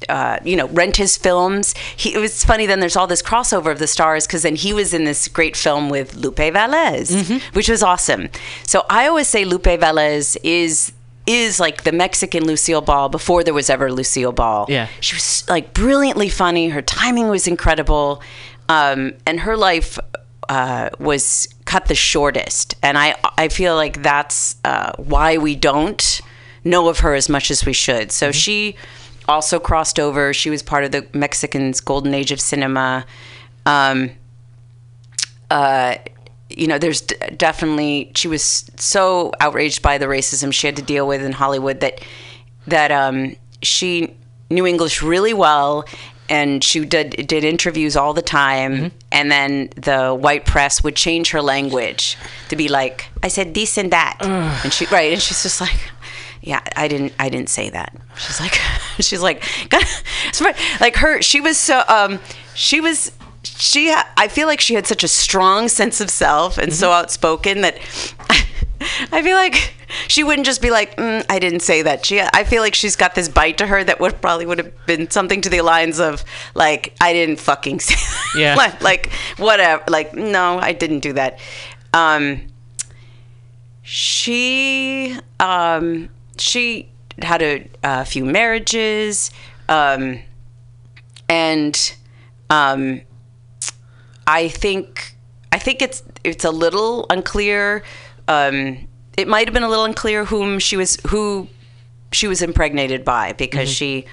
Speaker 3: Uh, you know, rent his films. He, it was funny. Then there's all this crossover of the stars because then he was in this great film with Lupe Velez, which was awesome. So I always say Lupe Velez is is like the Mexican Lucille Ball before there was ever Lucille Ball.
Speaker 1: Yeah.
Speaker 3: she was like brilliantly funny. Her timing was incredible, um, and her life uh, was cut the shortest. And I I feel like that's uh, why we don't know of her as much as we should. So she also crossed over. She was part of the Mexicans' golden age of cinema. Um, uh, you know, there's d- definitely she was so outraged by the racism she had to deal with in Hollywood that that um, she knew English really well. And she did did interviews all the time, and then the white press would change her language to be like, "I said this and that," and she right, and she's just like, yeah i didn't i didn't say that she's like [LAUGHS] she's like God, [LAUGHS] like her she was so um she was she ha- i feel like she had such a strong sense of self and so outspoken that [LAUGHS] i feel like she wouldn't just be like mm, i didn't say that she i feel like she's got this bite to her that would probably would have been something to the lines of like i didn't fucking say that.
Speaker 1: Yeah.
Speaker 3: like, like whatever like no i didn't do that um she um, she had a, a few marriages, um, and um, I think I think it's it's a little unclear. Um, it might have been a little unclear whom she was who she was impregnated by because she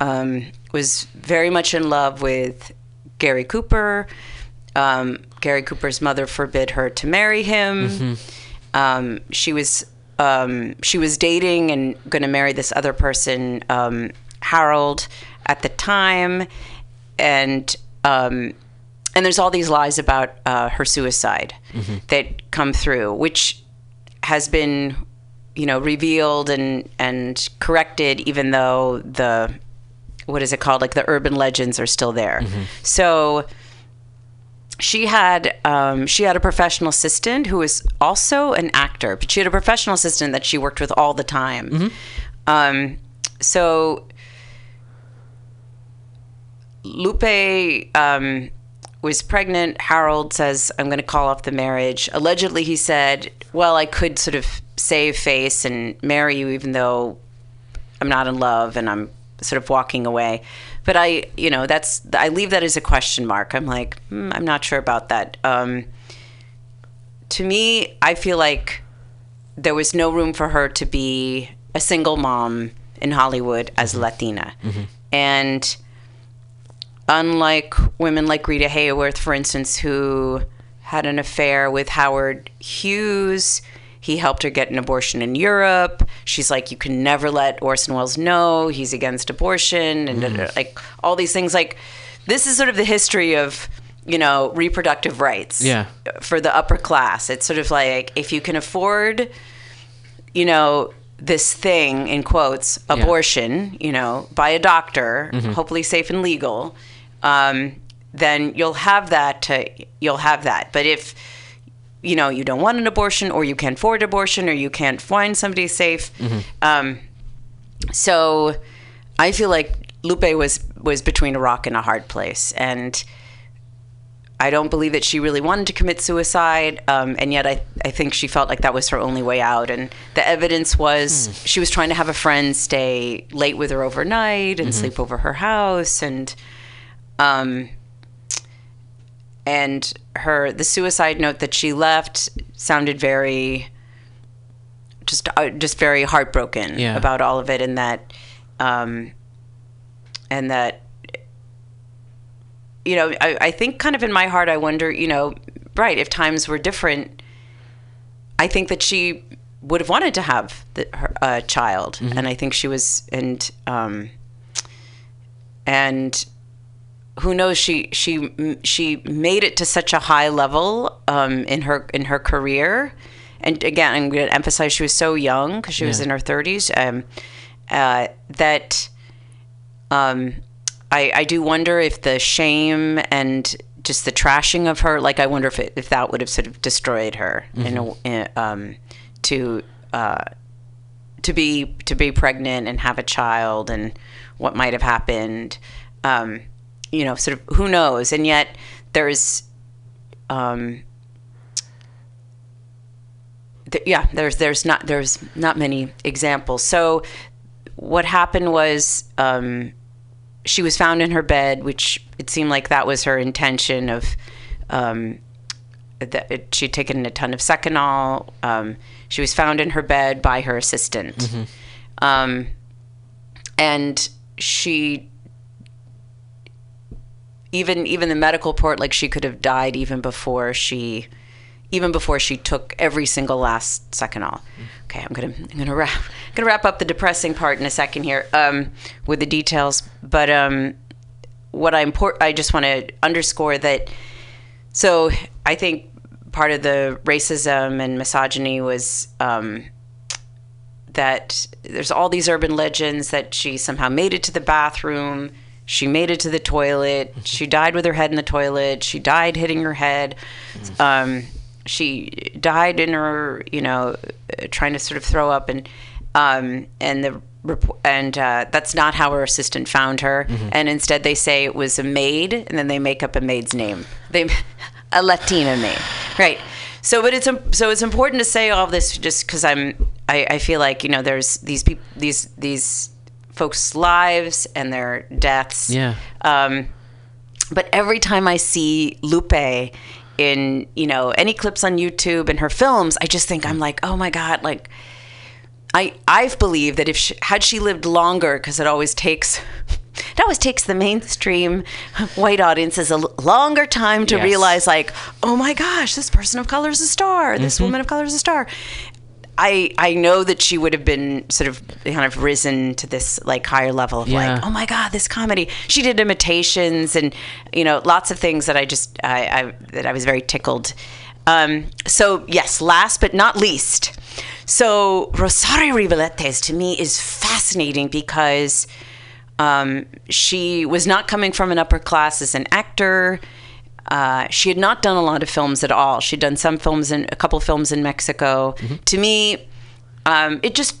Speaker 3: um, was very much in love with Gary Cooper. Um, Gary Cooper's mother forbid her to marry him. Um, she was um, she was dating and going to marry this other person, um, Harold, at the time, and um, and there's all these lies about uh, her suicide that come through, which has been you know revealed and and corrected, even though the what is it called? Like the urban legends are still there. So she had um, she had a professional assistant who was also an actor, but she had a professional assistant that she worked with all the time. Um, so Lupe um, was pregnant. Harold says, "I'm going to call off the marriage." Allegedly, he said, "Well, I could sort of save face and marry you, even though I'm not in love and I'm sort of walking away." But I, you know, that's I leave that as a question mark. I'm like, hmm, I'm not sure about that. Um, to me, I feel like there was no room for her to be a single mom in Hollywood as a Latina, and unlike women like Rita Hayworth, for instance, who had an affair with Howard Hughes. He helped her get an abortion in Europe. She's like, you can never let Orson Welles know he's against abortion, and
Speaker 1: Mm.
Speaker 3: like all these things. Like, this is sort of the history of you know reproductive rights
Speaker 1: Yeah.
Speaker 3: for the upper class. It's sort of like if you can afford, you know, this thing in quotes, abortion, you know, by a doctor, hopefully safe and legal, um, then you'll have that. To, you'll have that. But if you know you don't want an abortion, or you can't afford abortion, or you can't find somebody safe, um, so I feel like Lupe was was between a rock and a hard place, and I don't believe that she really wanted to commit suicide, um, and yet I, I think she felt like that was her only way out. And the evidence was she was trying to have a friend stay late with her overnight and sleep over her house, and um, and her the suicide note that she left sounded very just uh, just very heartbroken
Speaker 1: Yeah.
Speaker 3: about all of it, and that um, and that you know, I, I think kind of in my heart, I wonder, you know, right, if times were different, I think that she would have wanted to have the, her, a child, and I think she was, and um, and who knows, she she she made it to such a high level um, in her in her career, and again, I'm going to emphasize she was so young because she was in her 30s. Um, uh, that um, I, I do wonder if the shame and just the trashing of her, like I wonder if it, if that would have sort of destroyed her in a, in, um, to uh, to be to be pregnant and have a child and what might have happened. Um, you know, sort of who knows? And yet there's um, th- yeah, there's there's not there's not many examples. So what happened was um, she was found in her bed, which it seemed like that was her intention of um, that she'd taken a ton of Seconal. Um, she was found in her bed by her assistant, um, and she even even the medical report like she could have died even before she even before she took every single last Seconal. Okay, I'm gonna I'm gonna wrap gonna wrap up the depressing part in a second here um, with the details. But um, what I import I just want to underscore that. So I think part of the racism and misogyny was um, that there's all these urban legends that she somehow made it to the bathroom. She made it to the toilet. She [LAUGHS] died with her head in the toilet. She died hitting her head. Um, she died in her, you know, trying to sort of throw up, and um, and the and uh, that's not how her assistant found her. And instead, they say it was a maid, and then they make up a maid's name. They [LAUGHS] a Latina maid, right? So, but it's so it's important to say all this just because I'm I, I feel like you know there's these people these these folks' lives and their deaths.
Speaker 1: Yeah.
Speaker 3: Um, but every time I see Lupe in you know any clips on YouTube and her films, I just think I'm like, oh my god, like I I've believed that if she, had she lived longer, because it always takes. [LAUGHS] It always takes the mainstream white audiences a l- longer time to
Speaker 1: Yes.
Speaker 3: realize, like, oh my gosh, this person of color is a star. This woman of color is a star. I I know that she would have been sort of kind of risen to this like higher level of
Speaker 1: Yeah.
Speaker 3: like, oh my god, this comedy. She did imitations and you know lots of things that I just I, I that I was very tickled. Um, so yes, last but not least, so Rosario Revueltas to me is fascinating because um, she was not coming from an upper class as an actor. Uh, she had not done a lot of films at all. She'd done some films in a couple films in Mexico. To me, um, it just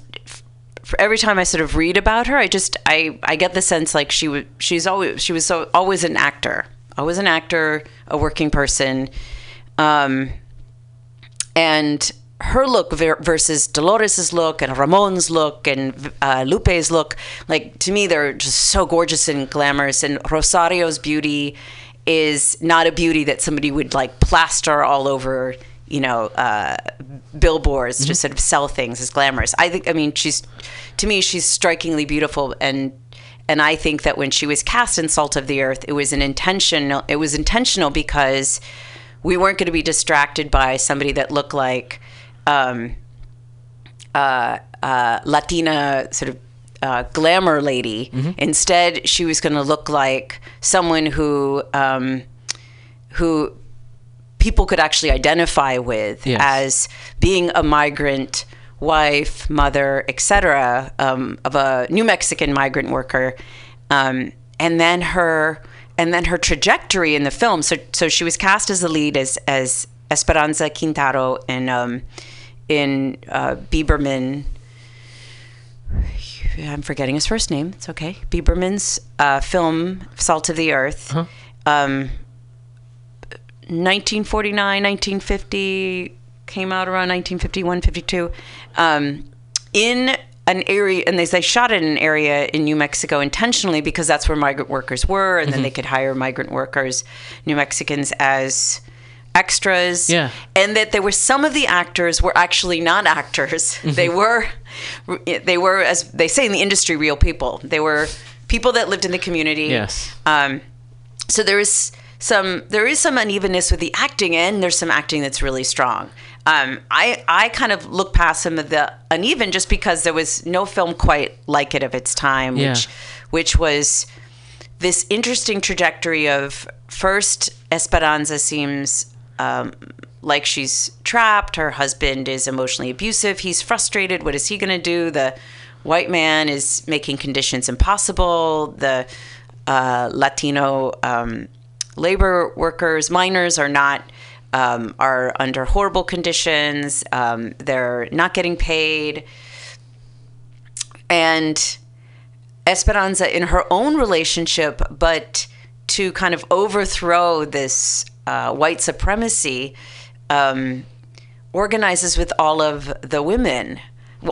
Speaker 3: every time I sort of read about her, I just I I get the sense like she was she's always she was so always an actor, always an actor, a working person, um, and her look ver- versus Dolores's look and Ramon's look and uh, Lupe's look, like to me, they're just so gorgeous and glamorous. And Rosario's beauty is not a beauty that somebody would like plaster all over, you know, uh, billboards to sort of sell things as glamorous. I think, I mean, she's to me, she's strikingly beautiful and. And I think that when she was cast in Salt of the Earth, it was an intentional. It was intentional because we weren't going to be distracted by somebody that looked like um, uh, uh, Latina sort of uh, glamour lady. Instead, she was going to look like someone who um, who people could actually identify with
Speaker 1: Yes.
Speaker 3: as being a migrant wife, mother, etc., um, of a New Mexican migrant worker, um, and then her and then her trajectory in the film. So, so she was cast as the lead as as Esperanza Quintero in um, in uh, Biberman. I'm forgetting his first name. It's okay. Biberman's uh, film "Salt of the Earth." Um, 1949, 1950 came out around 1951, 52. Um, in an area, and they, they shot it in an area in New Mexico intentionally because that's where migrant workers were, and then they could hire migrant workers, New Mexicans, as extras.
Speaker 1: Yeah.
Speaker 3: And that there were some of the actors were actually not actors. They were, they were, as they say in the industry, real people. They were people that lived in the community.
Speaker 1: Yes.
Speaker 3: Um, so there is some there is some unevenness with the acting and there's some acting that's really strong um, I, I kind of look past some of the uneven just because there was no film quite like it of its time
Speaker 1: Yeah.
Speaker 3: which which was this interesting trajectory of first Esperanza seems um, like she's trapped. Her husband is emotionally abusive. He's frustrated. What is he going to do? The white man is making conditions impossible. The uh, Latino um, labor workers, miners, are not. Um, are under horrible conditions. Um, they're not getting paid. And Esperanza in her own relationship, but to kind of overthrow this uh, white supremacy, um, organizes with all of the women,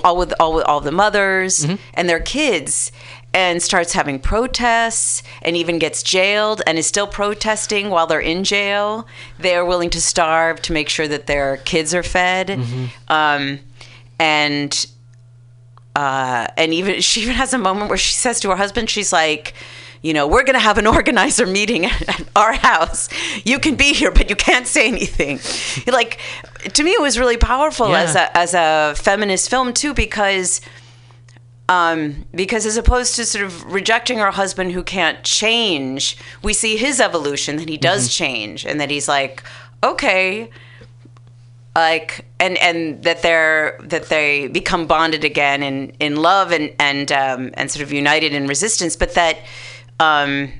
Speaker 3: all with all with all the mothers and their kids, and starts having protests, and even gets jailed, and is still protesting while they're in jail. They are willing to starve to make sure that their kids are fed, um, and uh, and even [LAUGHS] she even has a moment where she says to her husband, she's like, you know, we're going to have an [LAUGHS] organizer meeting at, at our house. You can be here, but you can't say anything. [LAUGHS] Like, to me, it was really powerful
Speaker 1: Yeah.
Speaker 3: as a as a feminist film too, because. Um, because as opposed to sort of rejecting her husband who can't change, we see his evolution that he does change and that he's like, okay, like and and that they're that they become bonded again in in love and and um, and sort of united in resistance, but that um,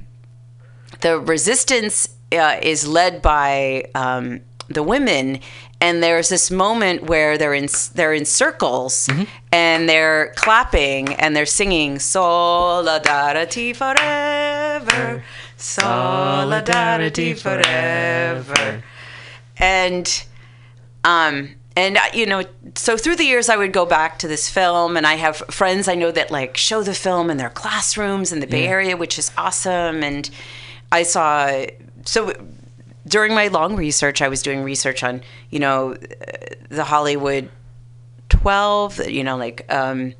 Speaker 3: the resistance uh, is led by um, the women. And there's this moment where they're in they're in circles and they're clapping and they're singing "Solidarity forever, solidarity forever," and um and uh, you know so through the years i would go back to this film and i have friends i know that like show the film in their classrooms in the bay area which is awesome and i saw so during my long research i was doing research on you know the hollywood 12 you know like um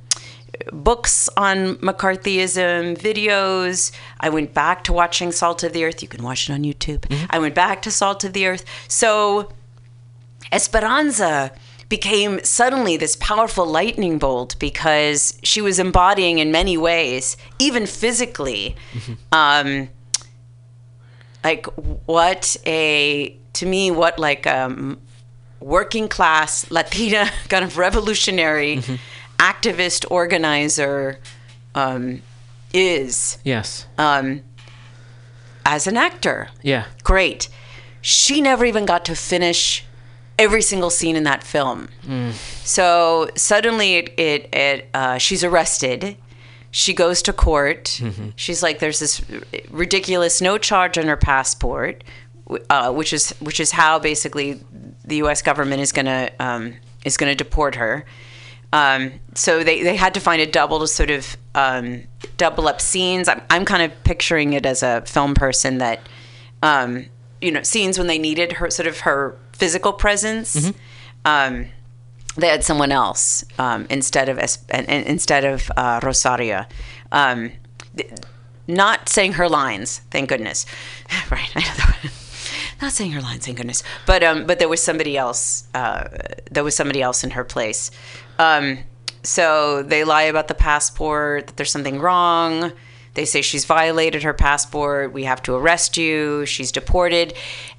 Speaker 3: books on McCarthyism, videos. I went back to watching Salt of the Earth. You can watch it on YouTube. I went back to Salt of the Earth. So Esperanza became suddenly this powerful lightning bolt because she was embodying in many ways, even physically, um, like what a to me what like um working class Latina [LAUGHS] kind of revolutionary activist organizer um, is
Speaker 1: Yes.
Speaker 3: um, as an actor.
Speaker 1: Yeah.
Speaker 3: Great. She never even got to finish every single scene in that film. So suddenly, it, it, it uh, she's arrested. She goes to court. She's like, there's this ridiculous no charge on her passport, uh, which is which is how basically the U.S. government is gonna um, is gonna deport her. Um, so they, they had to find a double to sort of um, double up scenes. I'm, I'm kind of picturing it as a film person that, um, you know, scenes when they needed her sort of her physical presence. Um, they had someone else um, instead of Es- and, and instead of uh, Rosaria. Um, not saying her lines, thank goodness. [LAUGHS] right, I know that. [LAUGHS] Not saying her lines, thank goodness. But um, but there was somebody else. Uh, there was somebody else in her place. Um, so they lie about the passport. That there's something wrong. They say she's violated her passport. We have to arrest you. She's deported.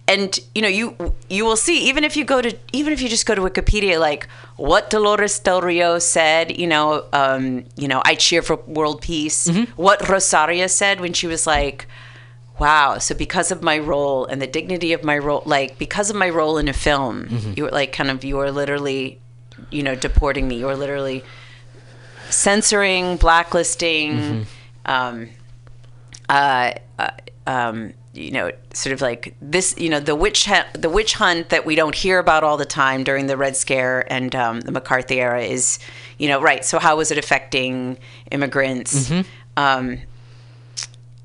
Speaker 3: And you know, you you will see even if you go to even if you just go to Wikipedia, like what Dolores Del Rio said. You know, um, you know, I cheer for world peace. Mm-hmm. What Rosaria said when she was like, "Wow." So because of my role and the dignity of my role, like because of my role in a film, mm-hmm. you were like kind of you are literally, you know, deporting me. You are literally censoring, blacklisting, mm-hmm. Um, uh, uh, um, you know, sort of like this, you know, the witch hunt, the witch hunt that we don't hear about all the time during the Red Scare and um, the McCarthy era is, you know, right. So how was it affecting immigrants? Um,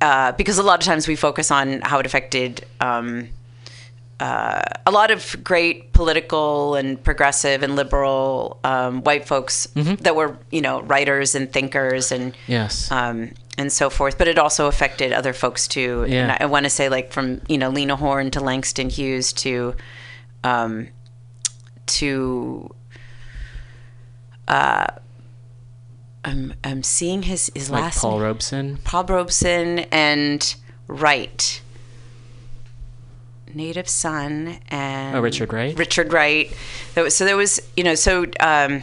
Speaker 3: uh, because a lot of times we focus on how it affected um, uh, a lot of great political and progressive and liberal um, white folks that were, you know, writers and thinkers and
Speaker 1: Yes.
Speaker 3: And so forth. But it also affected other folks too. And I, I want to say like from you know Lena Horne to Langston Hughes to um, to uh, I'm I'm seeing his his
Speaker 1: Like
Speaker 3: last
Speaker 1: Paul
Speaker 3: name.
Speaker 1: Robeson.
Speaker 3: Paul Robeson and Wright. Native Son and
Speaker 1: Oh, Richard Wright?
Speaker 3: Richard Wright. So there was, you know, so um,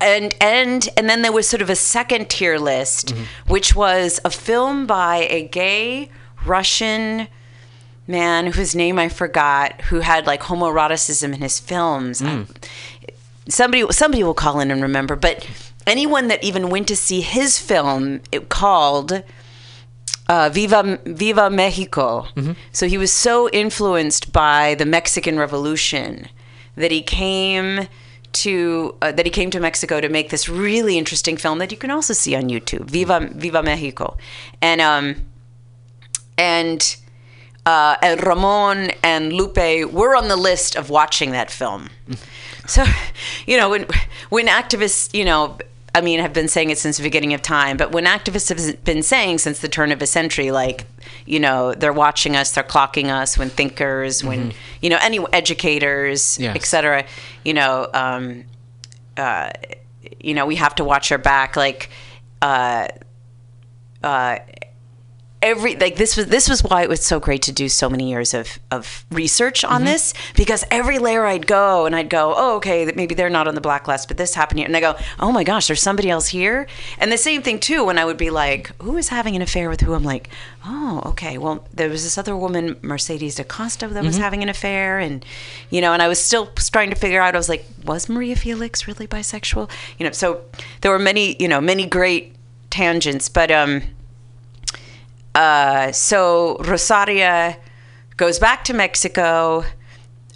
Speaker 3: and and and then there was sort of a second tier list,
Speaker 1: Mm-hmm.
Speaker 3: which was a film by a gay Russian man whose name I forgot, who had like homoeroticism in his films.
Speaker 1: Mm.
Speaker 3: I- somebody somebody will call in and remember, but anyone that even went to see his film, it called uh, Viva Viva Mexico. So he was so influenced by the Mexican Revolution that he came to uh, that he came to Mexico to make this really interesting film that you can also see on YouTube. Viva Viva Mexico, and um, and uh, and Ramon and Lupe were on the list of watching that film. So, you know, when when activists, you know, I mean, have been saying it since the beginning of time, but when activists have been saying since the turn of a century, like, you know, they're watching us, they're clocking us, when thinkers, when you know, any educators,
Speaker 1: Yes.
Speaker 3: et cetera, you know, um, uh, you know, we have to watch our back, like. Uh, uh, every like this was this was why it was so great to do so many years of of research on this because every layer I'd go and I'd go oh okay that maybe they're not on the blacklist but this happened here. And I go oh my gosh there's somebody else here? And the same thing too when I would be like who is having an affair with who? I'm like oh okay well there was this other woman Mercedes Acosta that was having an affair and you know and I was still trying to figure out I was like was Maria Felix really bisexual? You know so there were many you know many great tangents but um uh, so Rosaria goes back to Mexico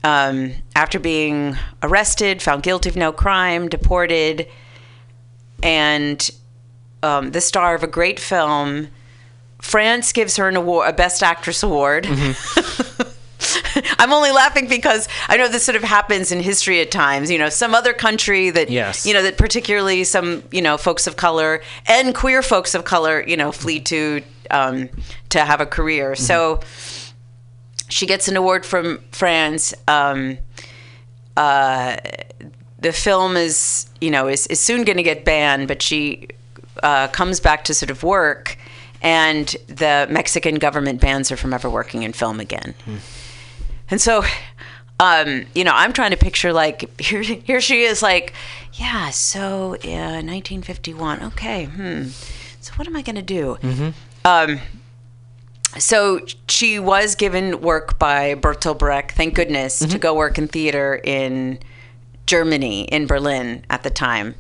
Speaker 3: um, after being arrested, found guilty of no crime, deported, and um, the star of a great film. France gives her an award, a Best Actress award. [LAUGHS] [LAUGHS] I'm only laughing because I know this sort of happens in history at times. You know, some other country that,
Speaker 1: Yes.
Speaker 3: you know, that particularly some, you know, folks of color and queer folks of color, you know, flee to um, to have a career. So she gets an award from France. Um, uh, the film is, you know, is, is soon going to get banned, but she uh, comes back to sort of work, and the Mexican government bans her from ever working in film again. And so, um, you know, I'm trying to picture like [LAUGHS] here, here she is, like, yeah. So, uh, 1951. Okay. Hmm. So, what am I going to do? Um, so she was given work by Bertolt Brecht, thank goodness, to go work in theater in Germany, in Berlin at the time,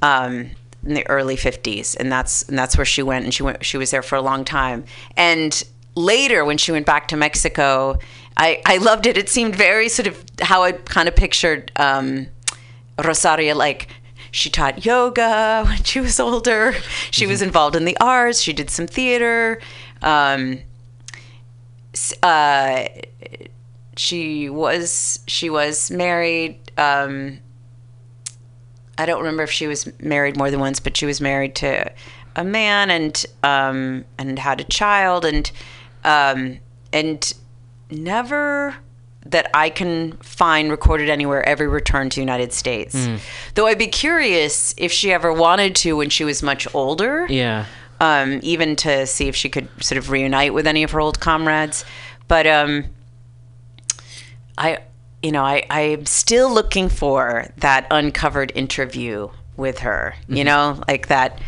Speaker 3: um, in the early '50s, and that's and that's where she went, and she went. She was there for a long time, and later when she went back to Mexico, I I loved it. It seemed very sort of how I kind of pictured um, Rosaria like. She taught yoga [LAUGHS] when she was older. She was involved in the arts. She did some theater. Um, uh, she was she was married. Um, I don't remember if she was married more than once, but she was married to a man and um, and had a child and um, and never that I can find recorded anywhere every return to United States. Though I'd be curious if she ever wanted to when she was much older
Speaker 1: Yeah.
Speaker 3: um, even to see if she could sort of reunite with any of her old comrades. But um, I, you know, I, I'm still looking for that uncovered interview with her. You know, like that.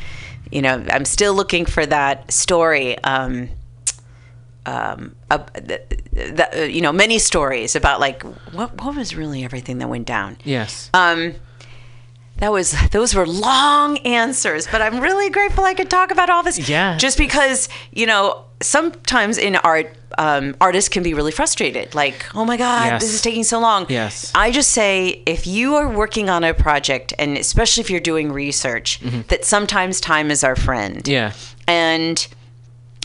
Speaker 3: You know, I'm still looking for that story. Um, um, uh, th- th- uh, you know, many stories about like what what was really everything that went down.
Speaker 1: Yes.
Speaker 3: Um, that was those were long answers, but I'm really grateful I could talk about all this.
Speaker 1: Yeah.
Speaker 3: Just because you know sometimes in art, um, artists can be really frustrated. Like, oh my god,
Speaker 1: Yes.
Speaker 3: this is taking so long.
Speaker 1: Yes.
Speaker 3: I just say if you are working on a project, and especially if you're doing research, that sometimes time is our friend.
Speaker 1: Mm-hmm. yeah.
Speaker 3: And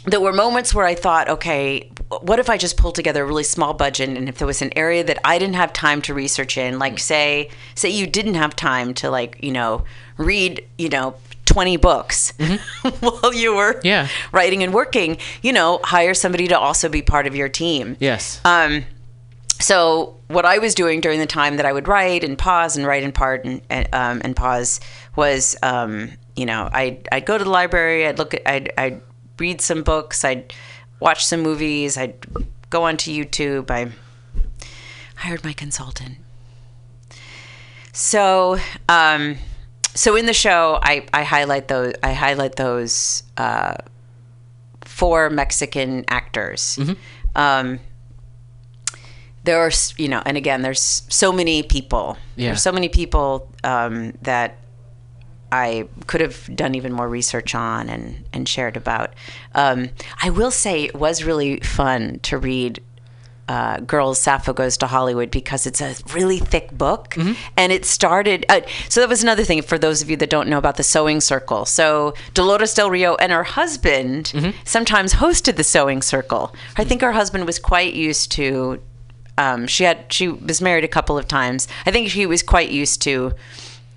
Speaker 3: there were moments where I thought, okay, what if I just pulled together a really small budget and if there was an area that I didn't have time to research in, like say say you didn't have time to like, you know, read, you know, 20 books [LAUGHS] while you were
Speaker 1: Mm-hmm. Yeah.
Speaker 3: writing and working, you know, hire somebody to also be part of your team.
Speaker 1: Yes.
Speaker 3: Um, so what I was doing during the time that I would write and pause and write and part and and, um, and pause was, um, you know, I'd, I'd go to the library, I'd look at, I'd, I'd read some books, I'd watch some movies, I'd go onto YouTube, I hired my consultant. So, um, so in the show, I, I highlight those, I highlight those, uh, four Mexican actors. Um, there are, you know, and again, there's so many people.
Speaker 1: Yeah.
Speaker 3: There's so many people um, that I could have done even more research on and, and shared about. Um, I will say it was really fun to read uh, Girls Sappho Goes to Hollywood because it's a really thick book. And it started, uh, so that was another thing for those of you that don't know about the sewing circle. So Dolores Del Rio and her husband sometimes hosted the sewing circle. I think her husband was quite used to um, she had she was married a couple of times. I think she was quite used to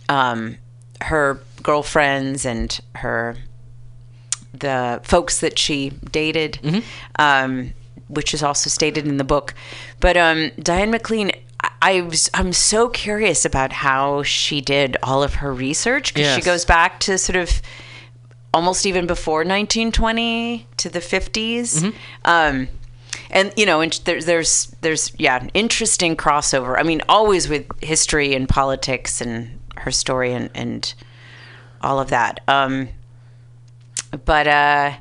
Speaker 3: um, her girlfriends and her the folks that she dated, um, which is also stated in the book. But um, Diana McLellan, I, I was I'm so curious about how she did all of her research because she goes back to sort of almost even before 1920 to the 50s. Um, and you know, and there's there's there's yeah, an interesting crossover. I mean, always with history and politics and her story and and all of that. Um, but uh,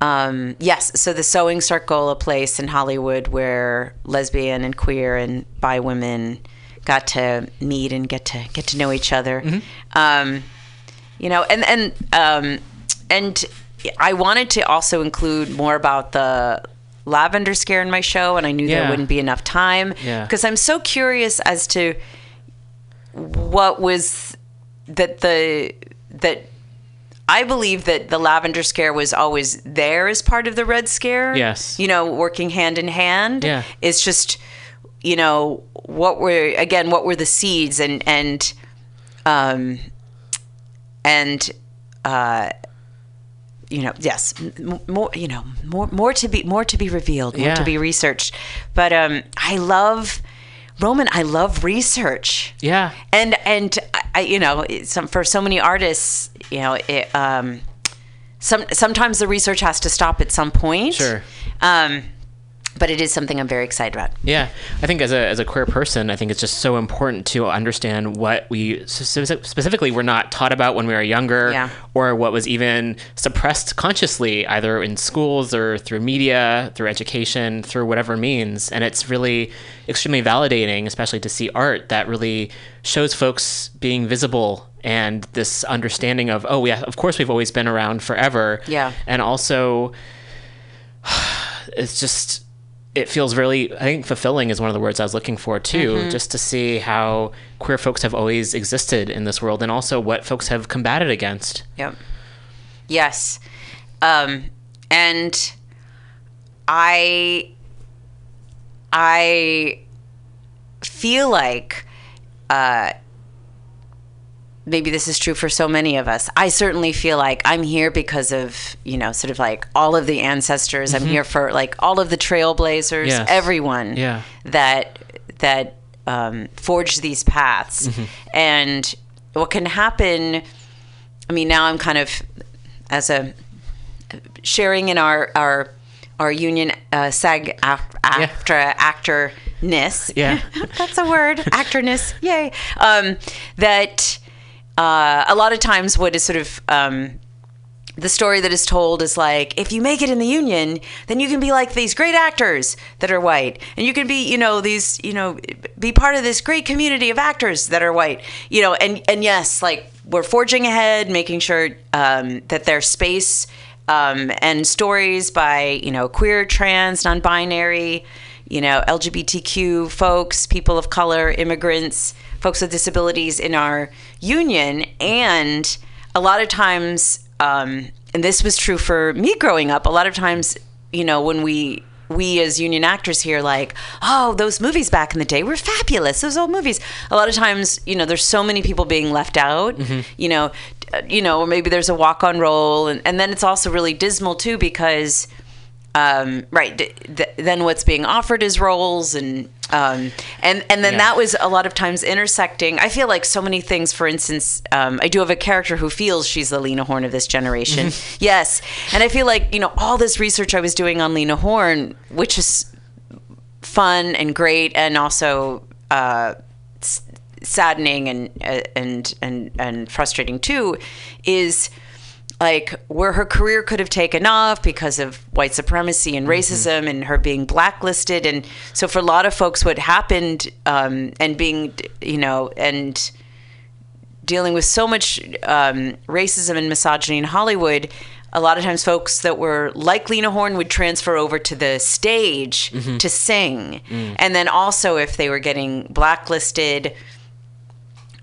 Speaker 3: um, yes, so the Sewing Circle, a place in Hollywood where lesbian and queer and bi women got to meet and get to get to know each other. Um, you know, and and um, and I wanted to also include more about the lavender scare in my show, and I knew there wouldn't be enough time
Speaker 1: Yeah.
Speaker 3: because I'm so curious as to what was that the that I believe that the lavender scare was always there as part of the red scare.
Speaker 1: Yes.
Speaker 3: You know, working hand in hand.
Speaker 1: Yeah.
Speaker 3: It's just, you know, what were again, what were the seeds and and um and uh you know, yes, more, you know, more, more to be, more to be revealed, more
Speaker 1: Yeah.
Speaker 3: to be researched. But um, I love Roman. I love research
Speaker 1: yeah.
Speaker 3: and and I- you know, some for so many artists, you know, it, um, some sometimes the research has to stop at some point.
Speaker 1: Sure.
Speaker 3: Um, but it is something I'm very excited about.
Speaker 1: Yeah, I think as a, as a queer person, I think it's just so important to understand what we speci- specifically were not taught about when we were younger,
Speaker 3: Yeah.
Speaker 1: or what was even suppressed consciously, either in schools or through media, through education, through whatever means. And it's really extremely validating, especially to see art that really shows folks being visible and this understanding of, oh, yeah, of course we've always been around forever.
Speaker 3: Yeah.
Speaker 1: And also, [SIGHS] it's just it feels really i think fulfilling is one of the words i was looking for too
Speaker 3: Mm-hmm.
Speaker 1: just to see how queer folks have always existed in this world and also what folks have combated against
Speaker 3: Yep. Yes. Um, and I I feel like uh, maybe this is true for so many of us. I certainly feel like I'm here because of, you know, sort of like all of the ancestors. I'm here for like all of the trailblazers,
Speaker 1: Yes.
Speaker 3: everyone
Speaker 1: Yeah.
Speaker 3: that that um, forged these paths. And what can happen I mean, now I'm kind of as a sharing in our our our union uh, SAG af- AFTRA actorness.
Speaker 1: Yeah. [LAUGHS]
Speaker 3: that's a word. Actorness. Yay. Um, that uh, a lot of times what is sort of um, the story that is told is like if you make it in the union then you can be like these great actors that are white. And you can be you know these you know be part of this great community of actors that are white you know and and yes like we're forging ahead making sure um, that there's space um, and stories by you know queer trans non-binary you know lgbtq folks people of color immigrants folks with disabilities in our union. And a lot of times um, and this was true for me growing up a lot of times you know when we we as union actors here like oh those movies back in the day were fabulous. Those old movies. A lot of times you know there's so many people being left out you know uh, you know, or maybe there's a walk on role, and, and then it's also really dismal too because, um, right, th- th- then what's being offered is roles, and um, and and then
Speaker 1: Yeah.
Speaker 3: that was a lot of times intersecting. I feel like so many things. For instance, um, I do have a character who feels she's the Lena Horne of this generation. [LAUGHS] yes, and I feel like you know all this research I was doing on Lena Horne which is fun and great, and also. Uh, s- saddening and uh, and and and frustrating too is like where her career could have taken off because of white supremacy and racism and her being blacklisted and so for a lot of folks what happened um, and being you know and dealing with so much um, racism and misogyny in Hollywood, a lot of times folks that were like Lena Horne would transfer over to the stage to sing. And then also, if they were getting blacklisted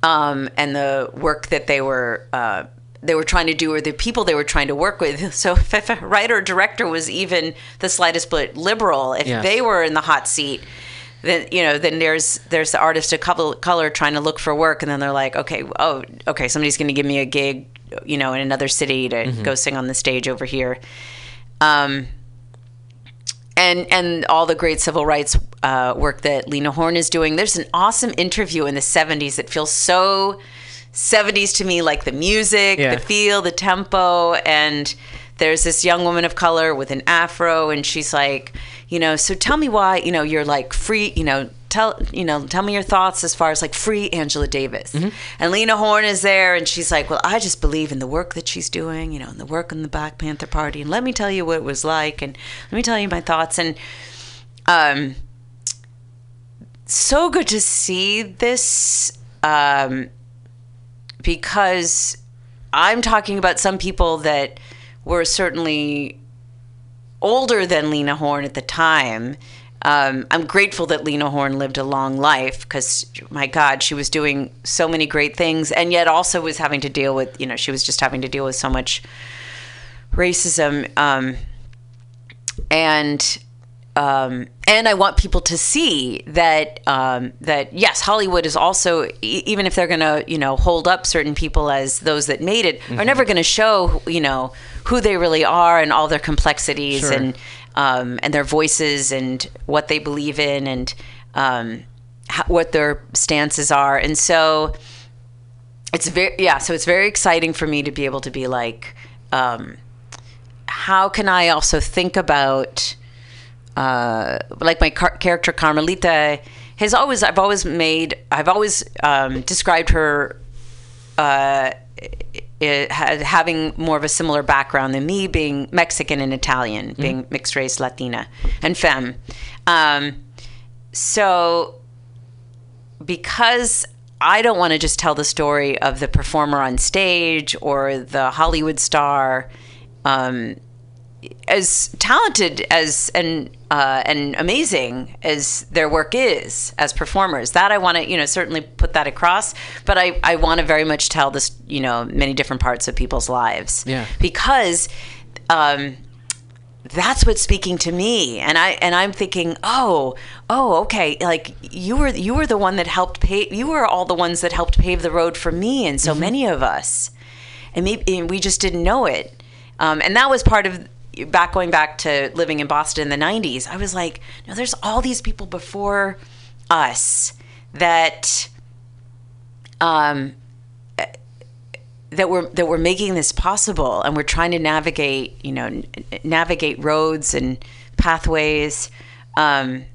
Speaker 3: um, and the work that they were. Uh, they were trying to do, or the people they were trying to work with. [LAUGHS] So, if a writer or director was even the slightest bit liberal, if
Speaker 1: Yes.
Speaker 3: they were in the hot seat, then you know then there's there's the artist of color, trying to look for work and then they're like okay oh okay somebody's going to give me a gig you know in another city to go sing on the stage over here um and and all the great civil rights uh, work that Lena Horne is doing. There's an awesome interview in the 70s that feels so 70s to me, like the music,
Speaker 1: Yeah.
Speaker 3: the feel, the tempo, and there's this young woman of color with an afro, and she's like, you know, so tell me why, you know, you're like free, you know. Tell you know, tell me your thoughts as far as like free Angela Davis, and Lena Horne is there, and she's like, "Well, I just believe in the work that she's doing, you know, and the work in the Black Panther Party, and let me tell you what it was like, and let me tell you my thoughts." And um, so good to see this um, because I'm talking about some people that were certainly older than Lena Horne at the time. Um, I'm grateful that Lena Horne lived a long life because, my God, she was doing so many great things, and yet also was having to deal with, you know, she was just having to deal with so much racism. Um, and um, and I want people to see that um, that yes, Hollywood is also e- even if they're going to you know hold up certain people as those that made it, are never going to show you know who they really are and all their complexities
Speaker 1: Sure.
Speaker 3: and um, and their voices and what they believe in and um, how, what their stances are, and so it's very yeah. So it's very exciting for me to be able to be like. Um, how can I also think about, uh, like my car- character Carmelita has always, I've always made, I've always um, described her uh, i- ha- having more of a similar background than me, being Mexican and Italian, being mixed race Latina and femme. Um, so because I don't want to just tell the story of the performer on stage or the Hollywood star, um, as talented as and uh, and amazing as their work is as performers. That I want to you know certainly put that across, but I I want to very much tell this you know many different parts of people's lives.
Speaker 1: Yeah.
Speaker 3: because. Um, that's what's speaking to me and i and i'm thinking oh oh okay like you were you were the one that helped pave you were all the ones that helped pave the road for me and so many of us and maybe and we just didn't know it um, and that was part of back going back to living in boston in the 90s i was like no there's all these people before us that um that we're that we're making this possible and we're trying to navigate you know n- navigate roads and pathways. Um,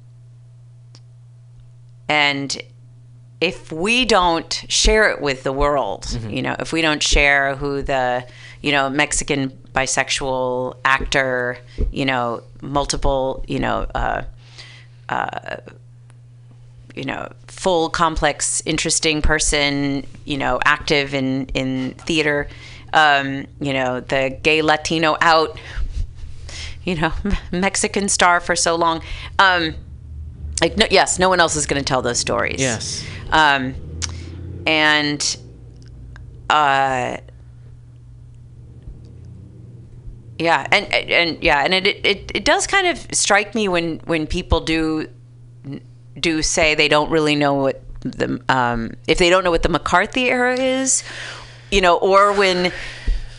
Speaker 3: and if we don't share it with the world you know if we don't share who the you know mexican bisexual actor you know multiple you know uh, you know, full, complex, interesting person, you know, active in in theater, um, you know, the gay Latino out, you know, [LAUGHS] Mexican star for so long. Um, like, no, yes, no one else is going to tell those stories.
Speaker 1: Yes.
Speaker 3: Um, and uh, yeah, and and yeah, and it, it it does kind of strike me when when people do do say they don't really know what the um, if they don't know what the McCarthy era is, you know, or when,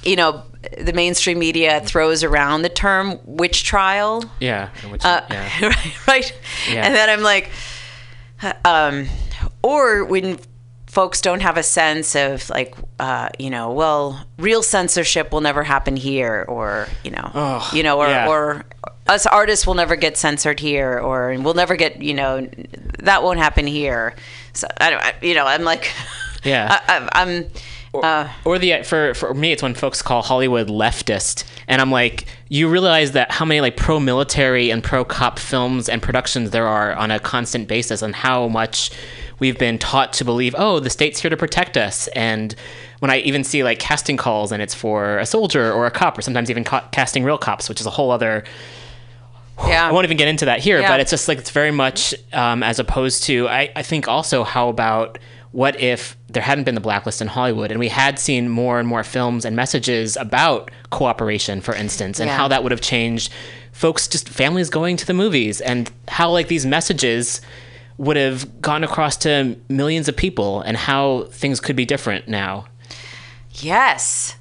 Speaker 3: you know, the mainstream media throws around the term witch trial.
Speaker 1: Yeah. Which,
Speaker 3: Uh,
Speaker 1: yeah. [LAUGHS]
Speaker 3: right, right.
Speaker 1: Yeah.
Speaker 3: And then I'm like, um, or when folks don't have a sense of like, uh, you know, well, real censorship will never happen here, or you know,
Speaker 1: Oh,
Speaker 3: you know, or
Speaker 1: yeah.
Speaker 3: or us artists will never get censored here, or we'll never get, you know, that won't happen here. So I don't, I, you know, I'm like, [LAUGHS]
Speaker 1: Yeah.
Speaker 3: I, I, I'm. Uh,
Speaker 1: or the for for me it's when folks call Hollywood leftist and I'm like you realize that how many like pro military and pro cop films and productions there are on a constant basis and how much we've been taught to believe oh the state's here to protect us and when I even see like casting calls and it's for a soldier or a cop or sometimes even ca- casting real cops which is a whole other [SIGHS]
Speaker 3: yeah.
Speaker 1: I won't even get into that here,
Speaker 3: Yeah.
Speaker 1: but it's just like it's very much um, as opposed to I, I think also how about what if there hadn't been the blacklist in Hollywood and we had seen more and more films and messages about cooperation, for instance, and
Speaker 3: Yeah.
Speaker 1: how that would have changed folks just families going to the movies and how like these messages would have gone across to millions of people and how things could be different now.
Speaker 3: Yes.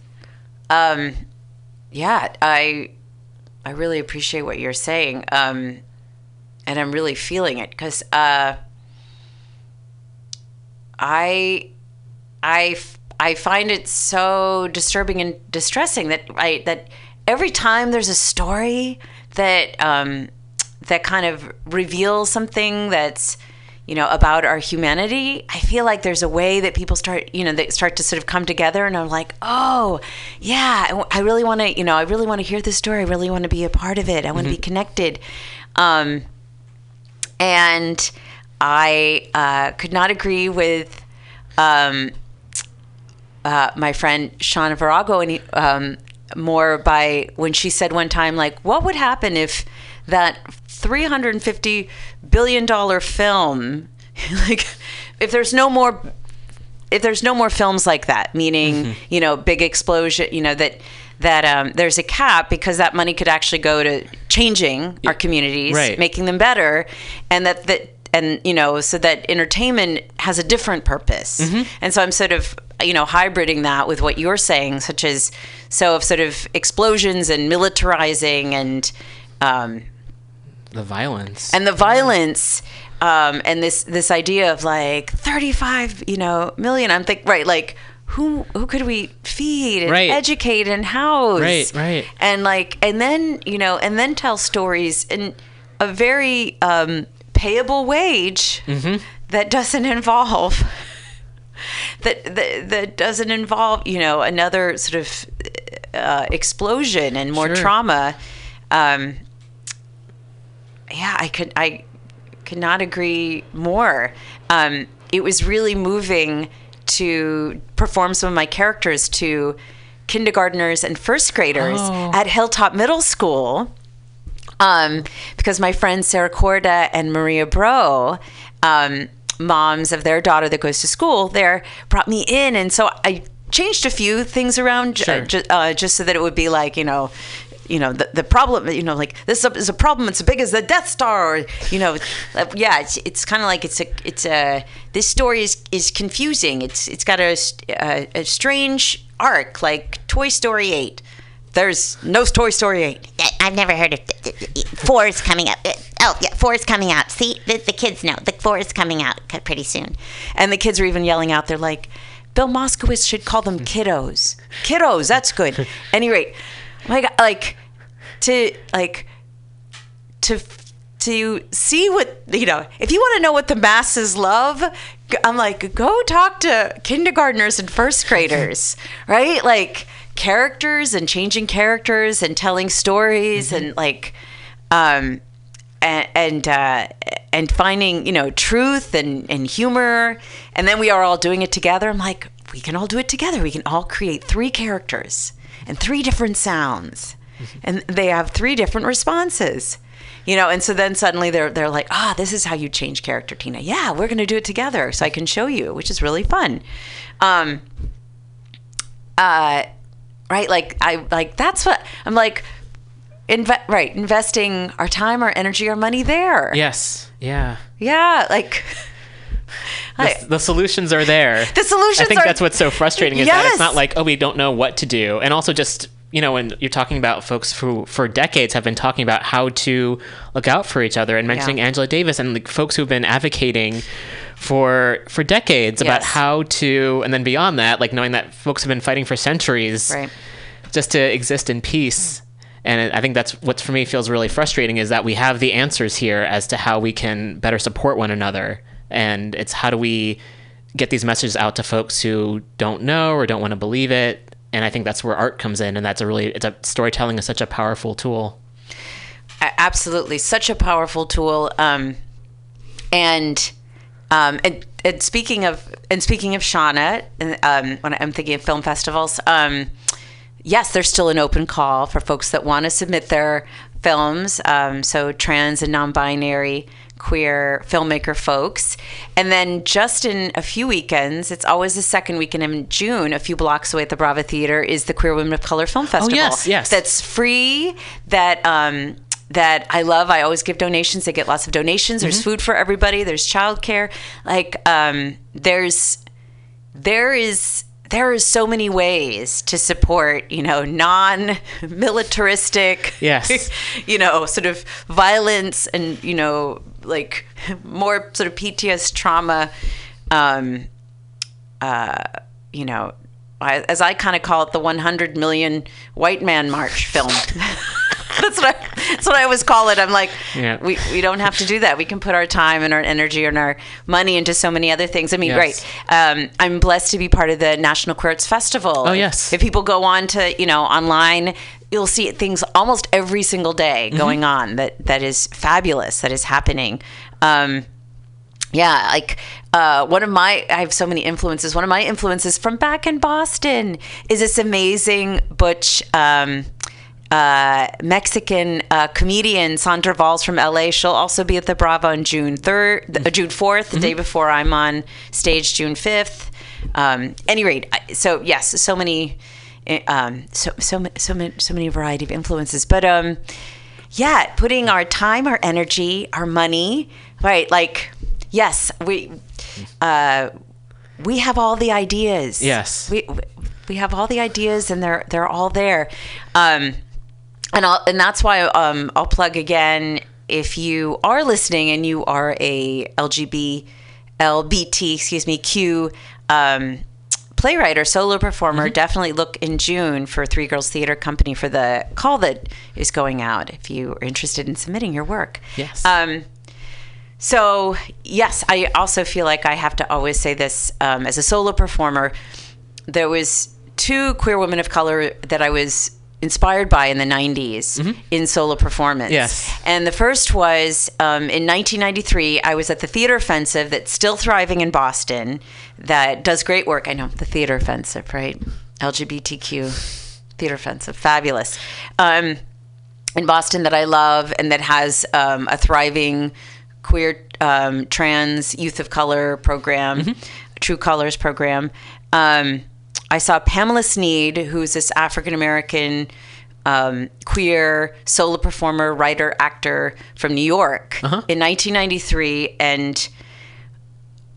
Speaker 3: Um, yeah, I I really appreciate what you're saying, um, and I'm really feeling it because uh, I I I find it so disturbing and distressing that I that every time there's a story that um, that kind of reveals something that's you know about our humanity i feel like there's a way that people start you know they start to sort of come together and i'm like oh yeah i really want to you know i really want to hear this story. I really want to be a part of it. I want to be connected. Um, and i uh, could not agree with um, uh, my friend Shawna Virago he, um, more by when she said one time, like, what would happen if that 350 billion dollar film, [LAUGHS] like, if there's no more, if there's no more films like that, meaning you know, big explosion, you know that that um, there's a cap because that money could actually go to changing our communities,
Speaker 1: Right.
Speaker 3: making them better, and that that and you know so that entertainment has a different purpose. And so i'm sort of you know hybriding that with what you're saying such as so of sort of explosions and militarizing and um,
Speaker 1: The violence.
Speaker 3: and the violence um, and this this idea of like 35 you know million i'm thinking right like who who could we feed and
Speaker 1: Right.
Speaker 3: educate and house
Speaker 1: Right, right.
Speaker 3: and like and then you know and then tell stories in a very um, payable wage
Speaker 1: Mm-hmm.
Speaker 3: that doesn't involve [LAUGHS] that, that that doesn't involve you know another sort of uh, explosion and more
Speaker 1: Sure.
Speaker 3: trauma um, yeah i could i could not agree more um, it was really moving to perform some of my characters to kindergartners and first graders
Speaker 1: Oh.
Speaker 3: at hilltop middle school um, because my friends Sarah Corda and Maria Bro, um, moms of their daughter that goes to school there, brought me in, and so I changed a few things around j-
Speaker 1: Sure.
Speaker 3: ju- uh, just so that it would be like you know. You know the, the problem. You know, like this is a problem. It's as big as the Death Star. Or, you know, yeah. It's it's kind of like it's a it's a this story is is confusing. It's it's got a, a, a strange arc, like Toy Story eight. There's no Toy Story eight.
Speaker 4: I- I've never heard of four is coming up. Oh yeah, four is coming out. See, the, the kids know the four is coming out pretty soon.
Speaker 3: And the kids are even yelling out, they're like, Bill Moskowitz should call them kiddos. Kiddos, that's good. [LAUGHS] Any rate, my God, like to like to to see what you know. If you want to know what the masses love, i'm like, go talk to kindergartners and first graders, [LAUGHS] right? Like characters and changing characters and telling stories and like um and and, uh, and finding you know truth and, and humor and then we are all doing it together i'm like we can all do it together we can all create three characters and three different sounds. And they have three different responses. You know and so then suddenly they're they're like ah this is how you change character tina. Yeah we're going to do it together so i can show you which is really fun. Um uh right like i like that's what i'm like inve- right investing our time our energy our money there.
Speaker 1: Yes. Yeah.
Speaker 3: yeah like [LAUGHS] I-
Speaker 1: the, the solutions are there.
Speaker 3: The solutions
Speaker 1: I think
Speaker 3: are-
Speaker 1: that's what's so frustrating is that it's not like oh we don't know what to do, and also just you know when you're talking about folks who for decades have been talking about how to look out for each other and mentioning
Speaker 3: Yeah.
Speaker 1: Angela Davis and the folks who've been advocating for for decades about how to and then beyond that like knowing that folks have been fighting for centuries
Speaker 3: Right.
Speaker 1: just to exist in peace. And I think that's what for me feels really frustrating is that we have the answers here as to how we can better support one another. And it's how do we get these messages out to folks who don't know or don't want to believe it. And I think that's where art comes in. And that's a really, it's a storytelling is such a powerful tool.
Speaker 3: Absolutely such a powerful tool um, and um, and, and speaking of and speaking of Shawna, um, when I'm thinking of film festivals, um, yes, there's still an open call for folks that want to submit their films. Um, so trans and non-binary queer filmmaker folks. And then just in a few weekends, it's always the second weekend in June, a few blocks away at the Brava Theater, is the Queer Women of Color Film Festival.
Speaker 1: Oh, yes, yes.
Speaker 3: That's free. That um, that I love. I always give donations. They get lots of donations. There's food for everybody. There's childcare. Like um, there's there is there is so many ways to support you know non-militaristic
Speaker 1: Yes. [LAUGHS]
Speaker 3: you know sort of violence and you know like more sort of pts trauma um uh you know I, as i kind of call it the 100 million white man march film [LAUGHS] that's what I, that's what I always call it. I'm like,
Speaker 1: Yeah.
Speaker 3: we, we don't have to do that. We can put our time and our energy and our money into so many other things. I mean,
Speaker 1: Yes.
Speaker 3: great. Um, I'm blessed to be part of the National Queer Arts Festival.
Speaker 1: Oh, yes.
Speaker 3: If people go on to you know online, you'll see things almost every single day
Speaker 1: Mm-hmm.
Speaker 3: going on that that is fabulous. That is happening. Um, yeah, like uh, one of my, I have so many influences. One of my influences from back in Boston is this amazing Butch um, uh, Mexican uh, comedian, Sandra Valls from LA. She'll also be at the Brava on June 3rd, uh, June 4th, the day before I'm on stage, June 5th. Um, any rate, I- so yes, so many, um, so, so, so, many, so many variety of influences. But um, yeah, putting our time, our energy, our money, right? Like, yes, we uh, we have all the ideas.
Speaker 1: Yes.
Speaker 3: we we have all the ideas, and they're they're all there. Um, and I'll, and that's why um, I'll plug again. If you are listening and you are a LGBT, LBT, excuse me, Q um, playwright or solo performer, definitely look in June for Three Girls Theater Company for the call that is going out. If you are interested in submitting your work,
Speaker 1: Yes.
Speaker 3: Um, so yes, I also feel like I have to always say this um, as a solo performer. There was two queer women of color that I was inspired by in the 90s in solo performance.
Speaker 1: Yes.
Speaker 3: And the first was um, in 1993, I was at the Theater Offensive that's still thriving in Boston that does great work. I know, the Theater Offensive, right? LGBTQ Theater Offensive, fabulous. Um, in Boston that I love and that has um, a thriving queer um, trans youth of color program, True Colors program. Um, I saw Pamela Sneed, who's this African American um, queer solo performer, writer, actor from New York in 1993, and